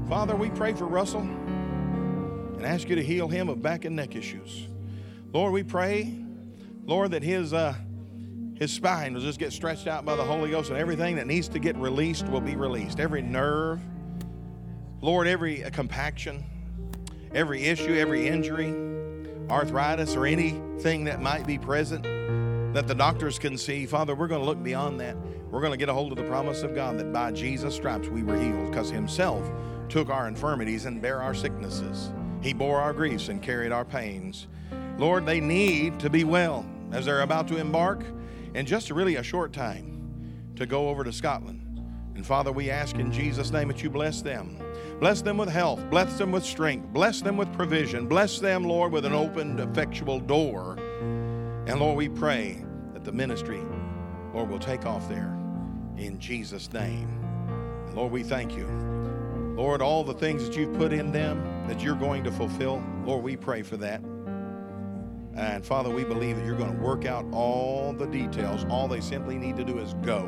Father, we pray for Russell and ask you to heal him of back and neck issues. Lord, we pray, Lord, that his uh, his spine will just get stretched out by the Holy Ghost, and everything that needs to get released will be released. Every nerve, Lord, every uh, compaction, every issue, every injury, arthritis, or anything that might be present that the doctors can see. Father, we're going to look beyond that. We're going to get a hold of the promise of God that by Jesus' stripes we were healed because Himself took our infirmities and bare our sicknesses. He bore our griefs and carried our pains. Lord, they need to be well as they're about to embark in just really a short time to go over to Scotland. And Father, we ask in Jesus' name that you bless them. Bless them with health. Bless them with strength. Bless them with provision. Bless them, Lord, with an opened, effectual door. And Lord, we pray that the ministry, Lord, will take off there in Jesus' name. And Lord, we thank you. Lord, all the things that you've put in them that you're going to fulfill, Lord, we pray for that. And Father, we believe that you're going to work out all the details. All they simply need to do is go,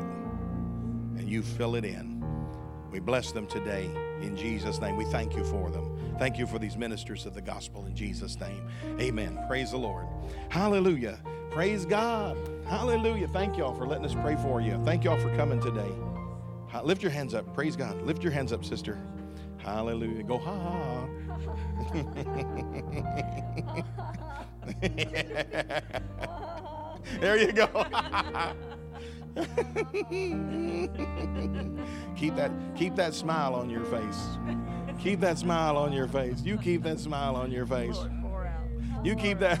and you fill it in. We bless them today in Jesus' name. We thank you for them. Thank you for these ministers of the gospel in Jesus' name. Amen. Praise the Lord. Hallelujah. Praise God. Hallelujah. Thank y'all for letting us pray for you. Thank y'all for coming today. Lift your hands up. Praise God. Lift your hands up, sister. Hallelujah. Go ha [laughs] there you go. [laughs] keep that keep that smile on your face. Keep that smile on your face. You keep that smile on your face. You keep that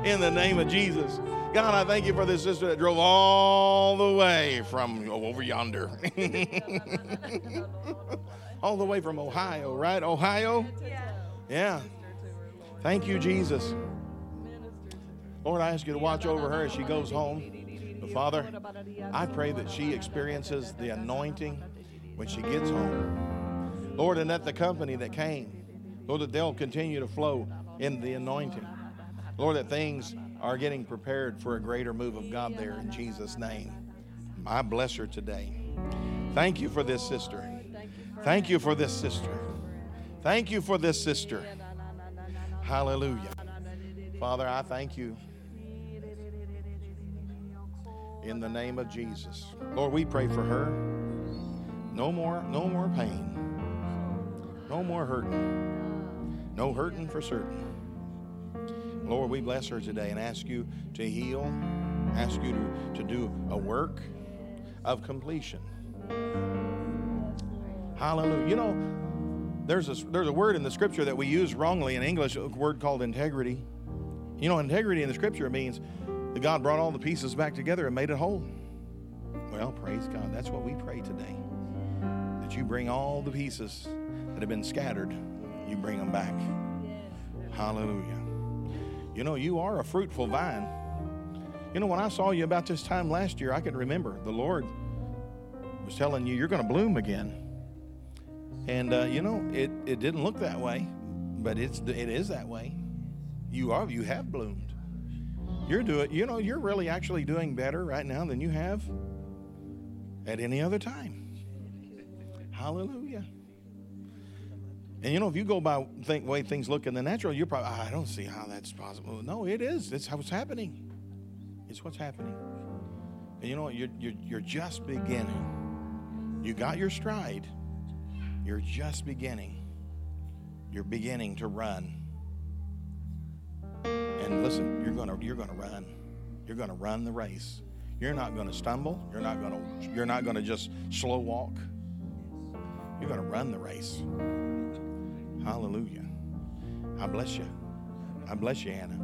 [laughs] in the name of Jesus. God, I thank you for this sister that drove all the way from over yonder. [laughs] all the way from Ohio, right? Ohio? Yeah. Thank you, Jesus. Lord, I ask you to watch over her as she goes home. But Father, I pray that she experiences the anointing when she gets home. Lord, and that the company that came, Lord, that they'll continue to flow in the anointing. Lord, that things are getting prepared for a greater move of God there in Jesus' name. I bless her today. Thank you for this sister. Thank you for this sister. Thank you for this sister. Hallelujah. Father, I thank you in the name of Jesus. Lord, we pray for her. No more, no more pain. No more hurting. No hurting for certain. Lord, we bless her today and ask you to heal, ask you to, to do a work of completion. Hallelujah. You know, there's a, there's a word in the scripture that we use wrongly in English, a word called integrity. You know, integrity in the scripture means that God brought all the pieces back together and made it whole. Well, praise God. That's what we pray today. That you bring all the pieces that have been scattered, you bring them back. Hallelujah. You know, you are a fruitful vine. You know, when I saw you about this time last year, I can remember the Lord was telling you, you're going to bloom again. And, uh, you know, it, it didn't look that way, but it's, it is that way. You are, you have bloomed. You're doing, you know, you're really actually doing better right now than you have at any other time. Hallelujah. And you know, if you go by think way things look in the natural, you're probably "Ah, I don't see how that's possible. No, it is. It's what's happening. It's what's happening. And you know what? You're, you're, you're just beginning. You got your stride. You're just beginning. You're beginning to run. And listen, you're gonna you're gonna run. You're gonna run the race. You're not gonna stumble. You're not gonna you're not gonna just slow walk. You're gonna run the race. Hallelujah. I bless you. I bless you, Hannah.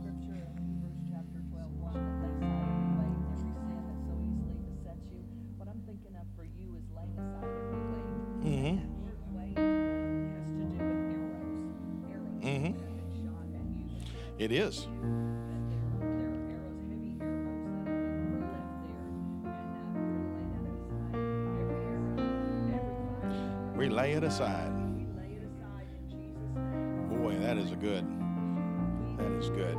Scripture in Hebrews chapter 12, 1, that lays aside every weight and every sin that so easily besets you. What I'm thinking of for you is laying aside every weight. Mm-hmm. Mhm. you. It is. We lay it aside. That is good. That is good.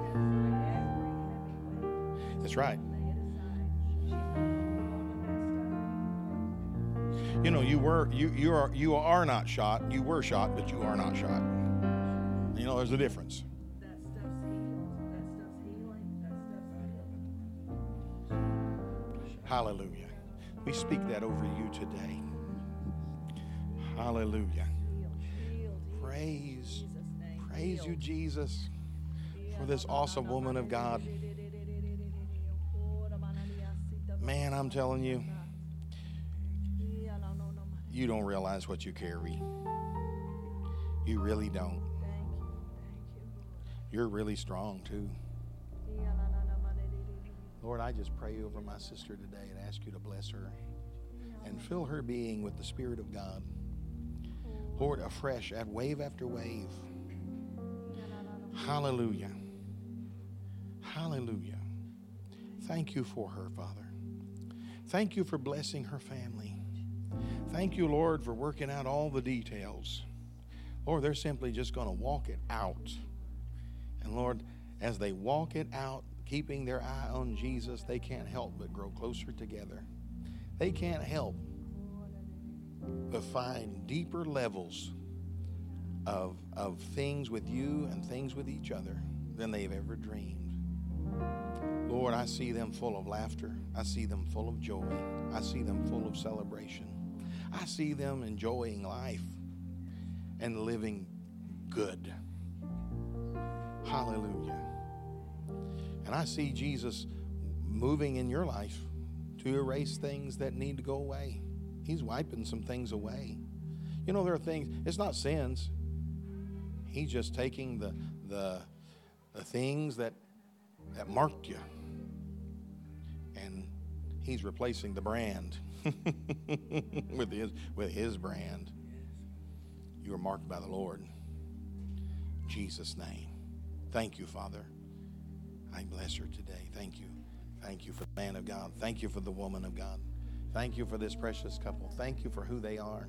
That's right. You know, you were you you are you are not shot. You were shot, but you are not shot. You know, there's a difference. Hallelujah. We speak that over you today. Hallelujah. Praise. Praise you, Jesus, for this awesome woman of God. Man, I'm telling you, you don't realize what you carry. You really don't. You. You're really strong too. Lord, I just pray over my sister today and ask you to bless her and fill her being with the Spirit of God. Lord, afresh, at wave after wave. Hallelujah. Hallelujah. Thank you for her, Father. Thank you for blessing her family. Thank you, Lord, for working out all the details. Lord, they're simply just going to walk it out. And Lord, as they walk it out, keeping their eye on Jesus, they can't help but grow closer together. They can't help but find deeper levels of, of things with you and things with each other than they've ever dreamed. Lord, I see them full of laughter. I see them full of joy. I see them full of celebration. I see them enjoying life and living good. Hallelujah. And I see Jesus moving in your life to erase things that need to go away. He's wiping some things away. You know, there are things, it's not sins. He's just taking the, the, the things that, that marked you and he's replacing the brand [laughs] with, his, with his brand. You are marked by the Lord. Jesus' name. Thank you, Father. I bless her today. Thank you. Thank you for the man of God. Thank you for the woman of God. Thank you for this precious couple. Thank you for who they are.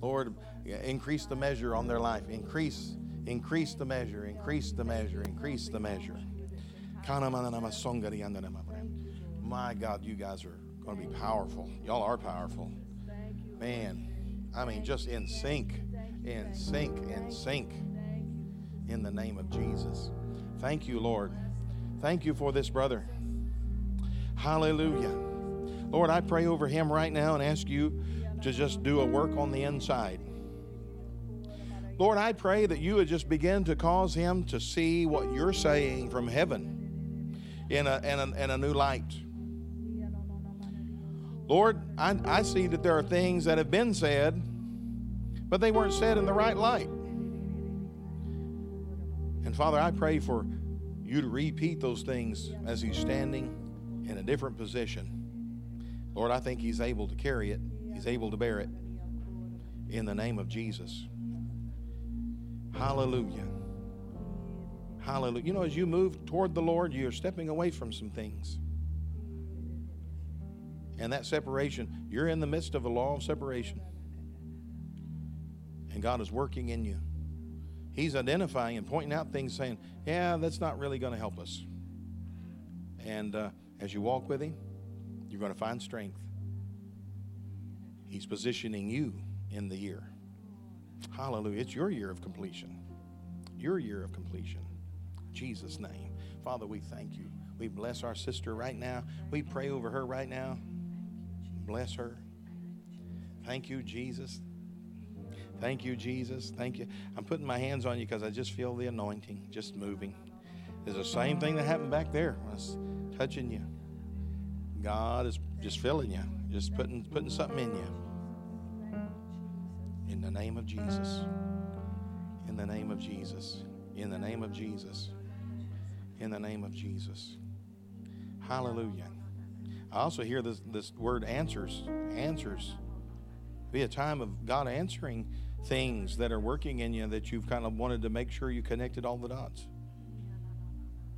Lord, increase the measure on their life. Increase, increase the measure, increase the measure, increase the measure. My God, you guys are going to be powerful. Y'all are powerful. Man, I mean, just in sync, in sync, in sync. In the name of Jesus. Thank you, Lord. Thank you for this brother. Hallelujah. Lord, I pray over him right now and ask you to just do a work on the inside. Lord, I pray that you would just begin to cause him to see what you're saying from heaven in a, in a, in a new light. Lord, I, I see that there are things that have been said, but they weren't said in the right light. And Father, I pray for you to repeat those things as he's standing in a different position. Lord, I think he's able to carry it, he's able to bear it in the name of Jesus. Hallelujah. Hallelujah. You know, as you move toward the Lord, you're stepping away from some things. And that separation, you're in the midst of a law of separation. And God is working in you. He's identifying and pointing out things, saying, Yeah, that's not really going to help us. And uh, as you walk with Him, you're going to find strength. He's positioning you in the year. Hallelujah. It's your year of completion. Your year of completion. Jesus' name. Father, we thank you. We bless our sister right now. We pray over her right now. Bless her. Thank you, Jesus. Thank you, Jesus. Thank you. I'm putting my hands on you because I just feel the anointing just moving. It's the same thing that happened back there I was touching you. God is just filling you, just putting putting something in you. In the name of Jesus. In the name of Jesus. In the name of Jesus. In the name of Jesus. Hallelujah. I also hear this, this word answers. Answers. Be a time of God answering things that are working in you that you've kind of wanted to make sure you connected all the dots.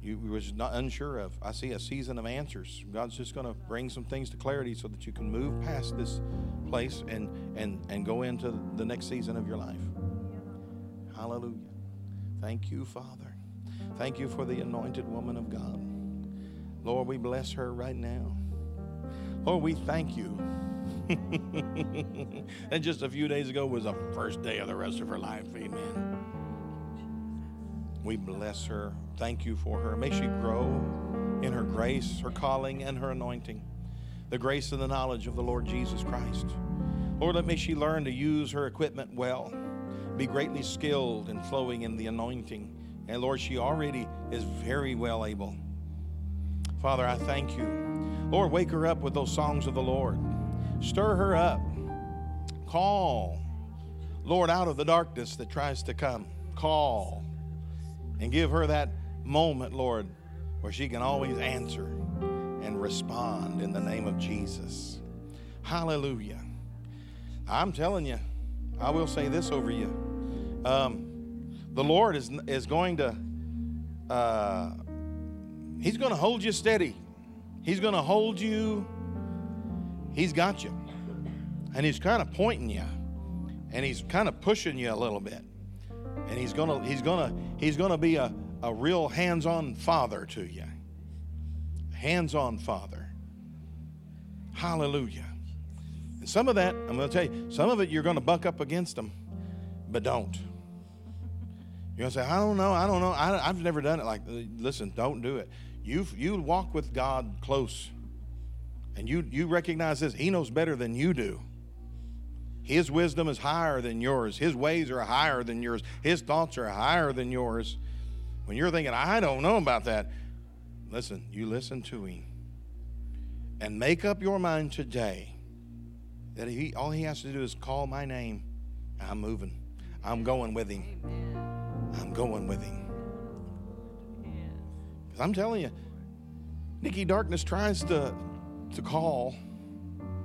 You was not unsure of. I see a season of answers. God's just going to bring some things to clarity so that you can move past this place and and and go into the next season of your life. Hallelujah. Thank you, Father. Thank you for the anointed woman of God. Lord, we bless her right now. Lord, we thank you. [laughs] and just a few days ago was the first day of the rest of her life. Amen. We bless her. Thank you for her. May she grow in her grace, her calling, and her anointing. The grace and the knowledge of the Lord Jesus Christ. Lord, let may she learn to use her equipment well, be greatly skilled in flowing in the anointing. And Lord, she already is very well able. Father, I thank you. Lord, wake her up with those songs of the Lord. Stir her up. Call, Lord, out of the darkness that tries to come. Call and give her that moment, Lord, where she can always answer and respond in the name of Jesus. Hallelujah. I'm telling you, I will say this over you. Um, the Lord is, is going to, uh, He's going to hold you steady. He's going to hold you. He's got you. And he's kind of pointing you. And he's kind of pushing you a little bit. And he's to he's to he's to be a, a real hands-on father to you. Hands-on father. Hallelujah. And some of that, I'm to tell you, some of it you're to buck up against them, but don't. You're to say, I don't know, I don't know, I, have never done it like Listen, don't do it you you walk with God close, and you you recognize this. He knows better than you do. His wisdom is higher than yours. His ways are higher than yours. His thoughts are higher than yours. When you're thinking, I don't know about that, listen. You listen to him. and make up your mind today that he, all he has to do is call my name. I'm moving. I'm going with him. I'm going with him. Because I'm telling you, Nikki Darkness tries to, to call,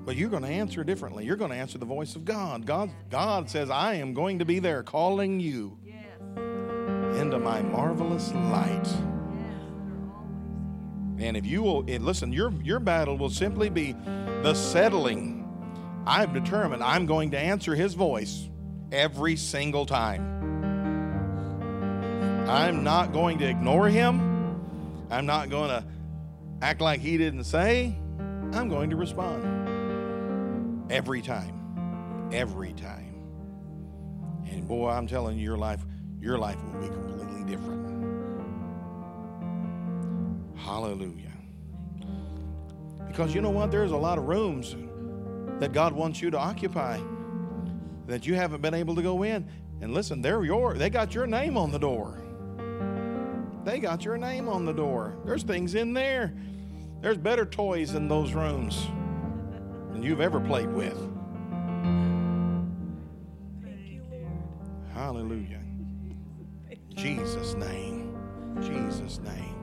but you're going to answer differently. You're going to answer the voice of God. God, God says, I am going to be there calling you into my marvelous light. And if you will and listen, your your battle will simply be the settling. I've determined I'm going to answer his voice every single time. I'm not going to ignore him. I'm not going to act like he didn't say. I'm going to respond every time. Every time. And boy, I'm telling you your life your life will be completely different. Hallelujah. Because you know what? There's a lot of rooms that God wants you to occupy that you haven't been able to go in. And listen, they're your they got your name on the door. They got your name on the door. There's things in there. There's better toys in those rooms than you've ever played with. You, Hallelujah. Jesus' name. Jesus' name.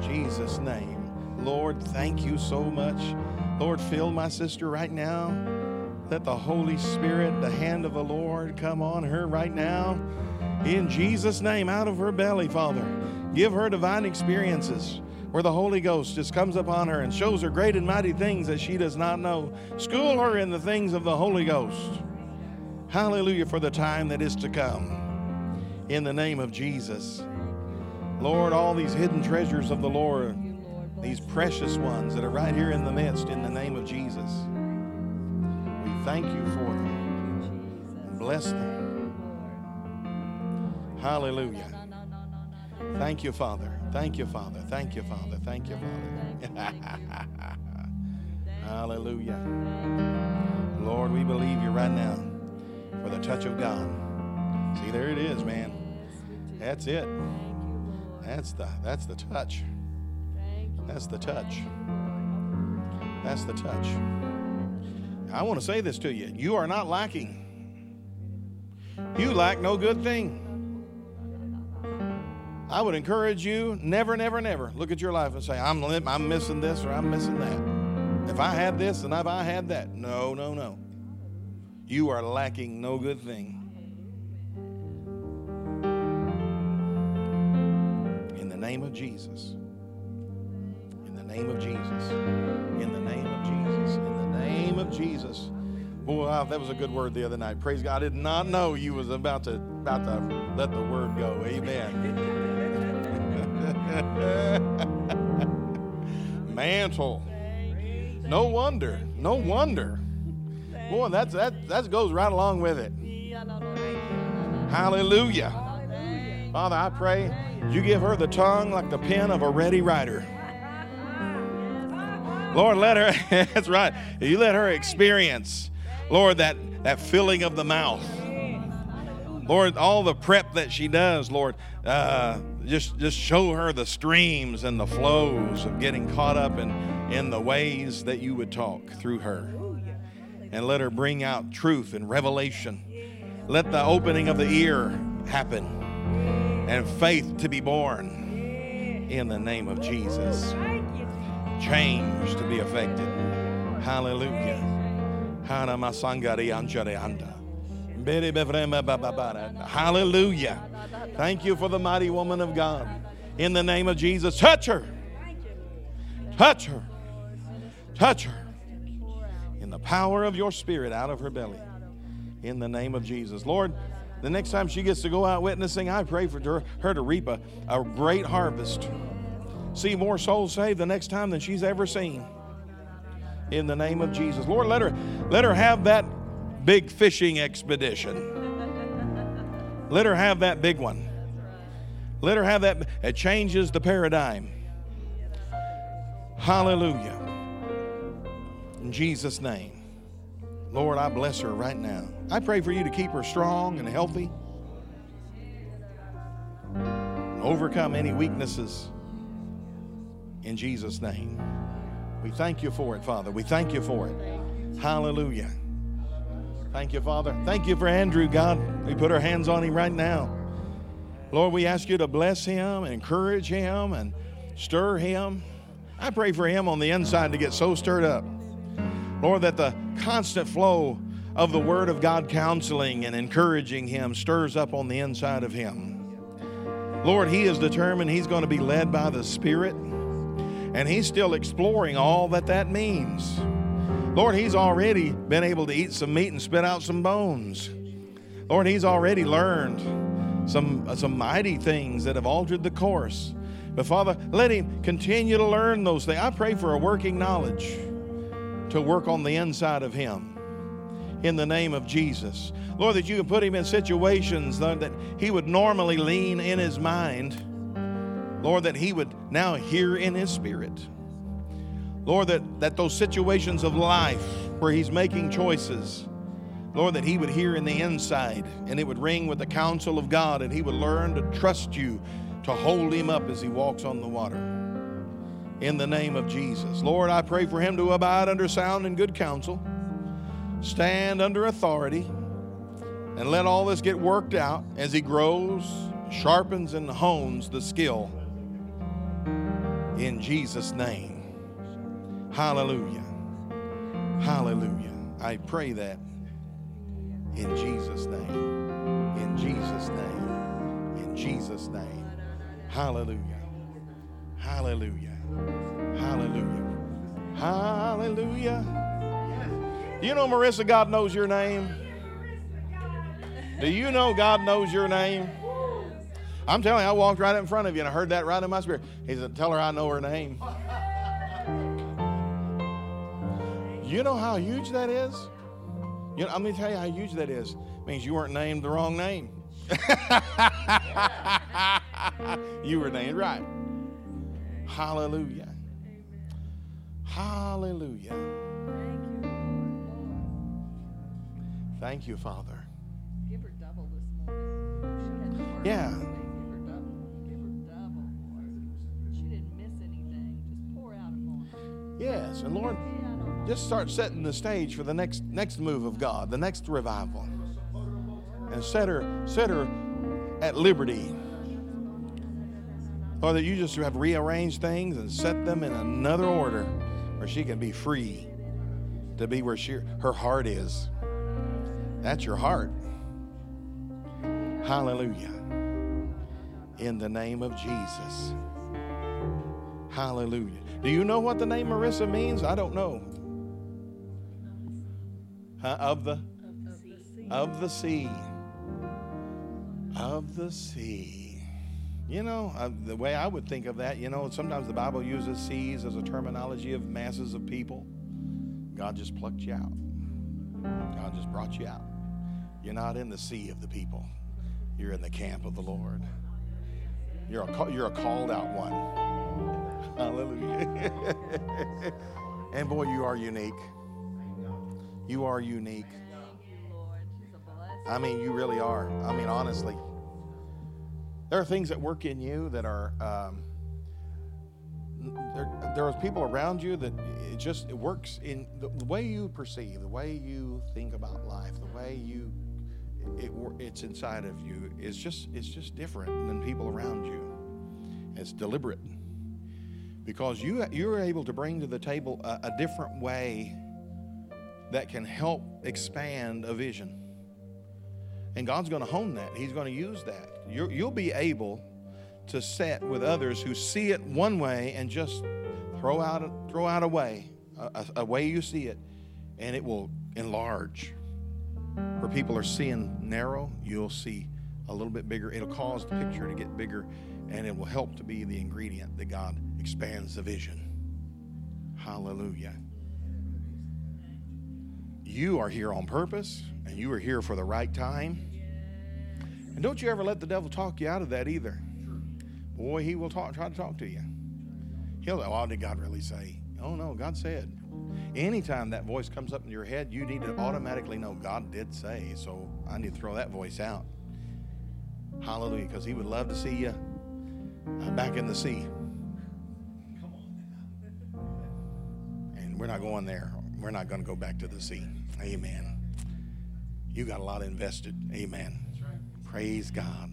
Jesus' name. Lord, thank you so much. Lord, fill my sister right now. Let the Holy Spirit, the hand of the Lord, come on her right now. In Jesus' name, out of her belly, Father. Give her divine experiences where the Holy Ghost just comes upon her and shows her great and mighty things that she does not know. School her in the things of the Holy Ghost. Hallelujah for the time that is to come. In the name of Jesus. Lord, all these hidden treasures of the Lord, these precious ones that are right here in the midst, in the name of Jesus. We thank you for them. Bless them. Hallelujah. Thank you, Father. Thank you, Father. Thank you, Father. Thank you, Father. [laughs] Hallelujah. Lord, we believe you right now for the touch of God. See, there it is, man. That's it. That's the that's the touch. That's the touch. That's the touch. I want to say this to you. You are not lacking. You lack no good thing. I would encourage you never, never, never look at your life and say, I'm, I'm missing this or I'm missing that. If I had this and if I had that. No, no, no. You are lacking no good thing. In the name of Jesus. In the name of Jesus. In the name of Jesus. In the name of Jesus. Boy, that was a good word the other night. Praise God. I did not know you was about to about to let the word go. Amen. [laughs] Mantle. No wonder. No wonder. Boy, that's that that goes right along with it. Hallelujah. Father, I pray you give her the tongue like the pen of a ready writer. Lord, let her, [laughs] that's right. You let her experience, Lord, that, that filling of the mouth. Lord, all the prep that she does, Lord, uh, just, just show her the streams and the flows of getting caught up in, in the ways that you would talk through her. And let her bring out truth and revelation. Let the opening of the ear happen and faith to be born in the name of Jesus. Change to be affected. Hallelujah. Hallelujah. Thank you for the mighty woman of God. In the name of Jesus, touch her. Touch her. Touch her. In the power of your spirit out of her belly. In the name of Jesus. Lord, the next time she gets to go out witnessing, I pray for her, to reap a, a great harvest. See more souls saved the next time than she's ever seen. In the name of Jesus. Lord, let her let her have that big fishing expedition. Let her have that big one. Let her have that. It changes the paradigm. Hallelujah. In Jesus' name. Lord, I bless her right now. I pray for you to keep her strong and healthy. And overcome any weaknesses in Jesus' name. We thank you for it, Father. We thank you for it. Hallelujah. Thank you, Father. Thank you for Andrew, God. We put our hands on him right now. Lord, we ask you to bless him, encourage him, and stir him. I pray for him on the inside to get so stirred up. Lord, that the constant flow of the Word of God counseling and encouraging him stirs up on the inside of him. Lord, he is determined he's going to be led by the Spirit, and he's still exploring all that that means. Lord, he's already been able to eat some meat and spit out some bones. Lord, he's already learned some, uh, some mighty things that have altered the course. But Father, let him continue to learn those things. I pray for a working knowledge to work on the inside of him in the name of Jesus. Lord, that you can put him in situations that he would normally lean in his mind. Lord, that he would now hear in his spirit. Lord, that, that those situations of life where he's making choices, Lord, that he would hear in the inside and it would ring with the counsel of God and he would learn to trust you to hold him up as he walks on the water. In the name of Jesus. Lord, I pray for him to abide under sound and good counsel, stand under authority, and let all this get worked out as he grows, sharpens, and hones the skill. In Jesus' name. Hallelujah. Hallelujah. I pray that in Jesus' name. In Jesus' name. In Jesus' name. Hallelujah. Hallelujah. Hallelujah. Hallelujah. You know, Marissa, God knows your name? Do you know God knows your name? I'm telling you, I walked right in front of you and I heard that right in my spirit. He said, Tell her I know her name. You know how huge that is? You know, I'm going to tell you how huge that is. It means you weren't named the wrong name. [laughs] you were named right. Hallelujah. Hallelujah. Thank you, Father. Give Yes, and Lord, just start setting the stage for the next next move of God, the next revival. And set her set her at liberty. Lord, that you just have rearranged things and set them in another order where she can be free to be where she, her heart is. That's your heart. Hallelujah. In the name of Jesus. Hallelujah. Do you know what the name Marissa means? I don't know. Huh? Of the of the sea. Of the sea. You know, uh, the way I would think of that, you know, sometimes the Bible uses seas as a terminology of masses of people. God just plucked you out. God just brought you out. You're not in the sea of the people. You're in the camp of the Lord. You're a, you're a called out one. [laughs] Hallelujah. [laughs] and boy, you are unique. You are unique. I mean, you really are. I mean, honestly. There are things that work in you that are. Um, there, there are people around you that it just it works in the, the way you perceive, the way you think about life, the way you it, it's inside of you is just it's just different than people around you. It's deliberate because you you're able to bring to the table a, a different way that can help expand a vision. And God's going to hone that. He's going to use that. You're, you'll be able to set with others who see it one way and just throw out a, throw out a way, a- a way you see it, and it will enlarge. Where people are seeing narrow, you'll see a little bit bigger. It'll cause the picture to get bigger, and it will help to be the ingredient that God expands the vision. Hallelujah. You are here on purpose, and you are here for the right time. And don't you ever let the devil talk you out of that either. Boy, he will talk, try to talk to you. He'll, oh, what did God really say? Oh, no, God said. Anytime that voice comes up in your head, you need to automatically know God did say, so I need to throw that voice out. Hallelujah, because he would love to see you uh, back in the sea. We're not going there. We're not going to go back to the sea. Amen. You got a lot invested. Amen. Praise God.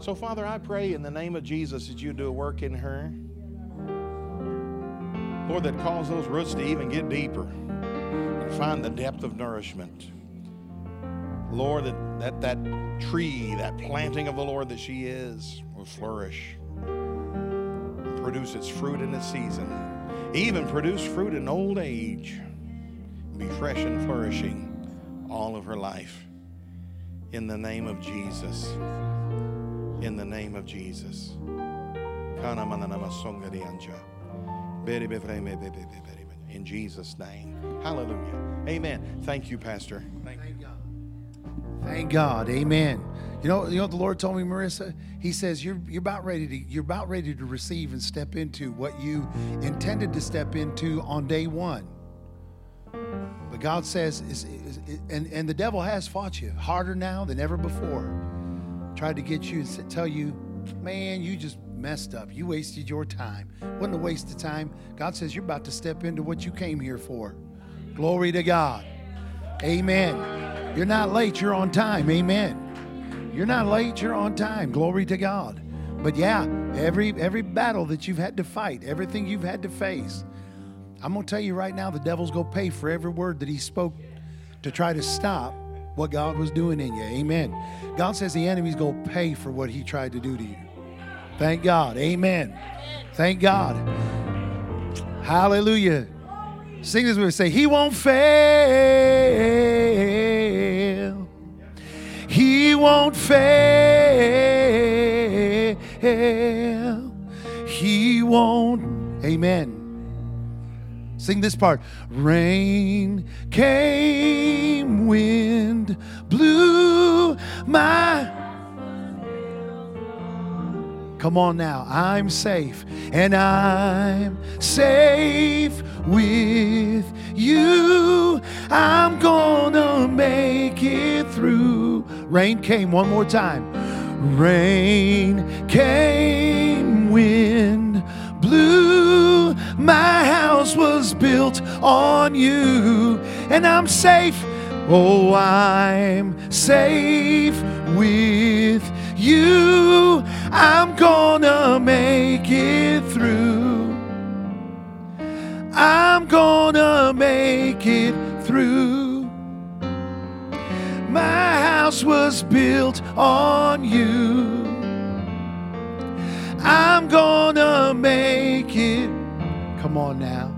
So, Father, I pray in the name of Jesus that you do a work in her. Lord, that cause those roots to even get deeper and find the depth of nourishment. Lord, that, that that tree, that planting of the Lord that she is, will flourish produce its fruit in its season. Even produce fruit in old age. Be fresh and flourishing all of her life. In the name of Jesus. In the name of Jesus. In Jesus' name. Hallelujah. Amen. Thank you, Pastor. Thank. Thank God. Amen. You know, you know what the Lord told me, Marissa? He says you're you're about ready to you're about ready to receive and step into what you intended to step into on day one. But God says, and, and the devil has fought you harder now than ever before. Tried to get you and tell you, man, you just messed up. You wasted your time. Wasn't a waste of time. God says you're about to step into what you came here for. Glory to God. Amen. You're not late, you're on time. Amen. You're not late, you're on time. Glory to God. But yeah, every every battle that you've had to fight, everything you've had to face, I'm going to tell you right now, the devil's going to pay for every word that he spoke to try to stop what God was doing in you. Amen. God says the enemy's going to pay for what he tried to do to you. Thank God. Amen. Thank God. Hallelujah. Sing this with me. Say, He won't fail. He won't fail. He won't. Amen. Sing this part. Rain came, wind blew my. Come on now. I'm safe, and I'm safe with you. I'm gonna make it through. Rain came one more time. Rain came, wind blew. My house was built on you, and I'm safe. Oh, I'm safe with you. I'm gonna make it through. I'm gonna make it through. My house was built on you. I'm gonna make it. Come on now.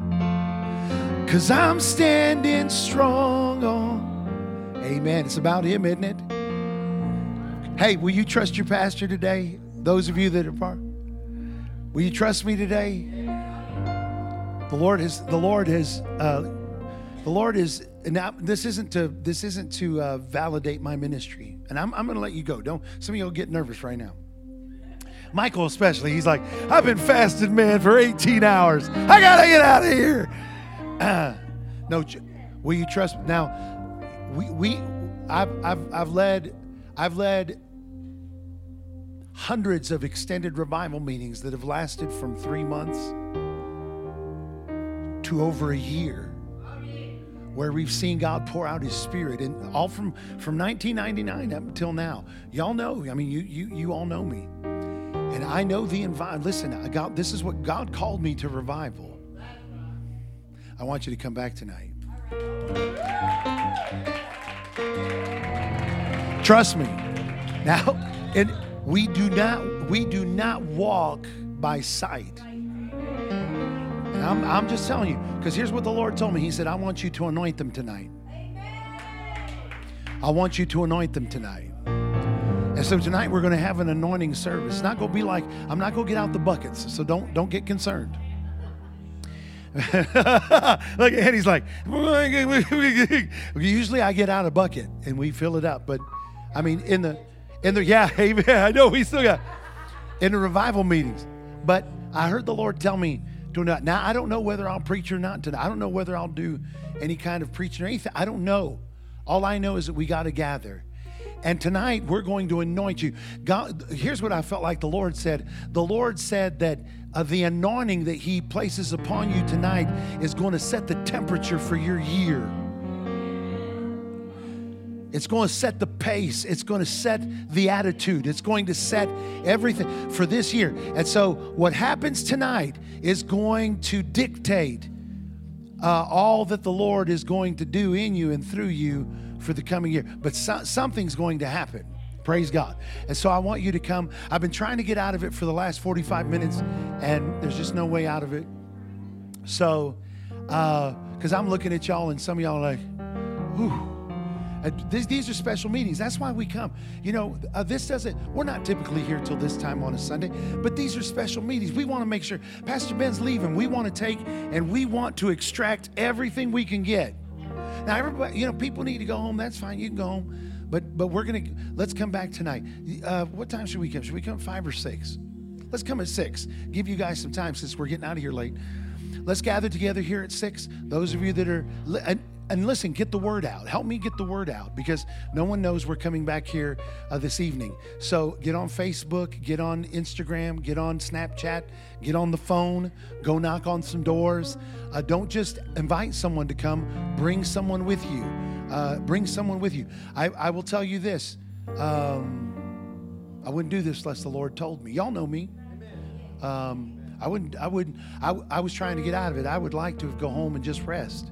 Cause I'm standing strong on. Amen. It's about Him, isn't it? Hey, will you trust your pastor today? Those of you that are part. Will you trust me today? The Lord has. The Lord has. Uh, the Lord is. And now, this isn't to. This isn't to uh, validate my ministry. And I'm. I'm going to let you go. Don't. Some of you will get nervous right now. Michael, especially, he's like, I've been fasting, man, for 18 hours. I gotta get out of here. Uh, [clears throat] no, will you trust? Me? Now, we, we, I've, I've, I've led, I've led hundreds of extended revival meetings that have lasted from three months to over a year where we've seen God pour out his spirit and all from from 1999 up until now. Y'all know, I mean you you you all know me. And I know the environment. Listen, I got this is what God called me to revival. I want you to come back tonight. Trust me. Now, and we do not we do not walk by sight. And I'm, I'm just telling you, because here's what the Lord told me. He said, I want you to anoint them tonight. I want you to anoint them tonight. And so tonight we're going to have an anointing service. It's not going to be like I'm not going to get out the buckets, so don't don't get concerned. [laughs] Look, and he's like, [laughs] usually I get out a bucket and we fill it up, but I mean in the in the yeah, [laughs] amen. I know we still got in the revival meetings, but I heard the Lord tell me to not. Now I don't know whether I'll preach or not tonight. I don't know whether I'll do any kind of preaching or anything. I don't know. All I know is that we got to gather. And tonight we're going to anoint you. God, here's what I felt like the Lord said. The Lord said that uh, the anointing that He places upon you tonight is going to set the temperature for your year. It's going to set the pace. It's going to set the attitude. It's going to set everything for this year. And so, what happens tonight is going to dictate uh, all that the Lord is going to do in you and through you for the coming year. But so, something's going to happen. Praise God. And so I want you to come. I've been trying to get out of it for the last 45 minutes, and there's just no way out of it. So, because I'm looking at y'all, and some of y'all are like, whew. Uh, these are special meetings. That's why we come. You know, uh, this doesn't, we're not typically here till this time on a Sunday, but these are special meetings. We want to make sure Pastor Ben's leaving. We want to take and we want to extract everything we can get. Now, everybody, you know, people need to go home. That's fine. You can go home. But, but we're going to, let's come back tonight. Uh, what time should we come? Should we come five or six? Let's come at six. Give you guys some time since we're getting out of here late. Let's gather together here at six. Those of you that are, and, listen, get the word out. Help me get the word out because no one knows we're coming back here uh, this evening. So get on Facebook, get on Instagram, get on Snapchat, get on the phone, go knock on some doors. Uh, don't just invite someone to come, bring someone with you. Uh, bring someone with you. I, I will tell you this. Um, I wouldn't do this unless the Lord told me. Y'all know me. Um, I wouldn't. I wouldn't. I, I was trying to get out of it. I would like to go home and just rest,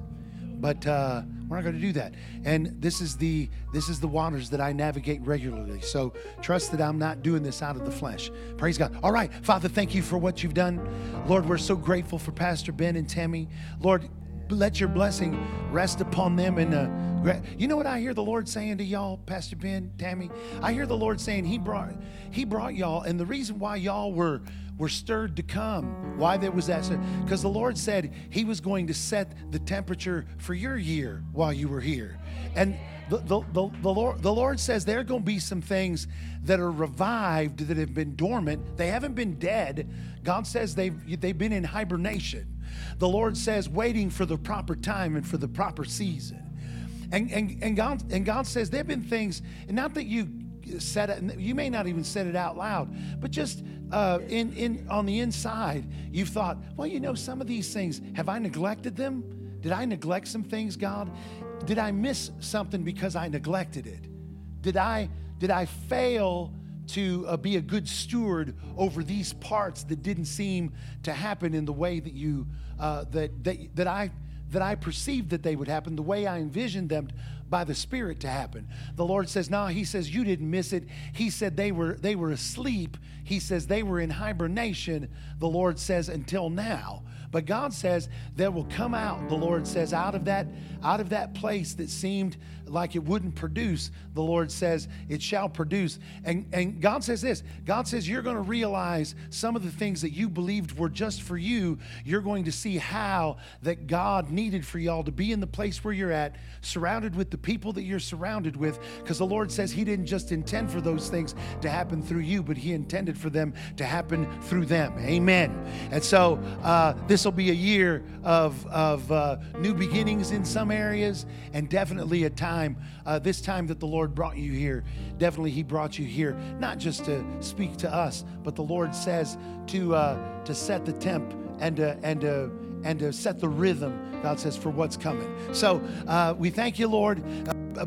but uh, we're not going to do that. And this is the this is the waters that I navigate regularly. So trust that I'm not doing this out of the flesh. Praise God. All right, Father, thank you for what you've done. Lord, we're so grateful for Pastor Ben and Tammy. Lord, let your blessing rest upon them and. Uh, you know what I hear the Lord saying to y'all, Pastor Ben, Tammy? I hear the Lord saying He brought He brought y'all, and the reason why y'all were were stirred to come. Why there was that? Because the Lord said He was going to set the temperature for your year while you were here. And the, the, the, the, Lord, the Lord says there are going to be some things that are revived that have been dormant. They haven't been dead. God says they've, they've been in hibernation. The Lord says waiting for the proper time and for the proper season. And, and, and, God, and God says there have been things, and not that you said it, you may not even said it out loud, but just uh, in, in, on the inside, you've thought, well, you know, some of these things, have I neglected them? Did I neglect some things, God? Did I miss something because I neglected it? Did I, did I fail to uh, be a good steward over these parts that didn't seem to happen in the way that you, uh, that, that, that I that I perceived that they would happen, the way I envisioned them by the Spirit to happen. The Lord says, "No." He says, "You didn't miss it." He said they were they were asleep. He says they were in hibernation. The Lord says, "Until now." But God says there will come out. The Lord says out of that out of that place that seemed like it wouldn't produce, the Lord says it shall produce. And, and God says this God says you're going to realize some of the things that you believed were just for you. You're going to see how that God needed for y'all to be in the place where you're at, surrounded with the people that you're surrounded with, because the Lord says He didn't just intend for those things to happen through you, but He intended for them to happen through them. Amen. And so uh, this will be a year of, of uh, new beginnings in some areas and definitely a time, uh, this time that the Lord brought you here, definitely He brought you here, not just to speak to us, but the Lord says to, uh, to set the temp and to, and to, and to set the rhythm, God says, for what's coming. So uh, we thank you, Lord.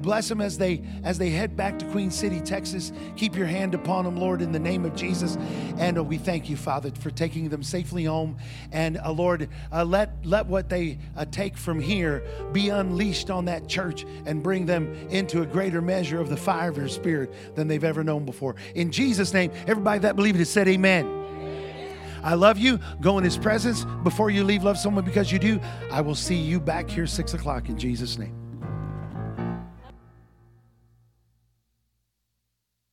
Bless them as they as they head back to Queen City, Texas. Keep your hand upon them, Lord, in the name of Jesus. And uh, we thank you, Father, for taking them safely home. And uh, Lord, uh, let let what they uh, take from here be unleashed on that church and bring them into a greater measure of the fire of your Spirit than they've ever known before. In Jesus' name, everybody that believed it said, Amen. I love you. Go in His presence. Before you leave, love someone because you do. I will see you back here six o'clock in Jesus' name.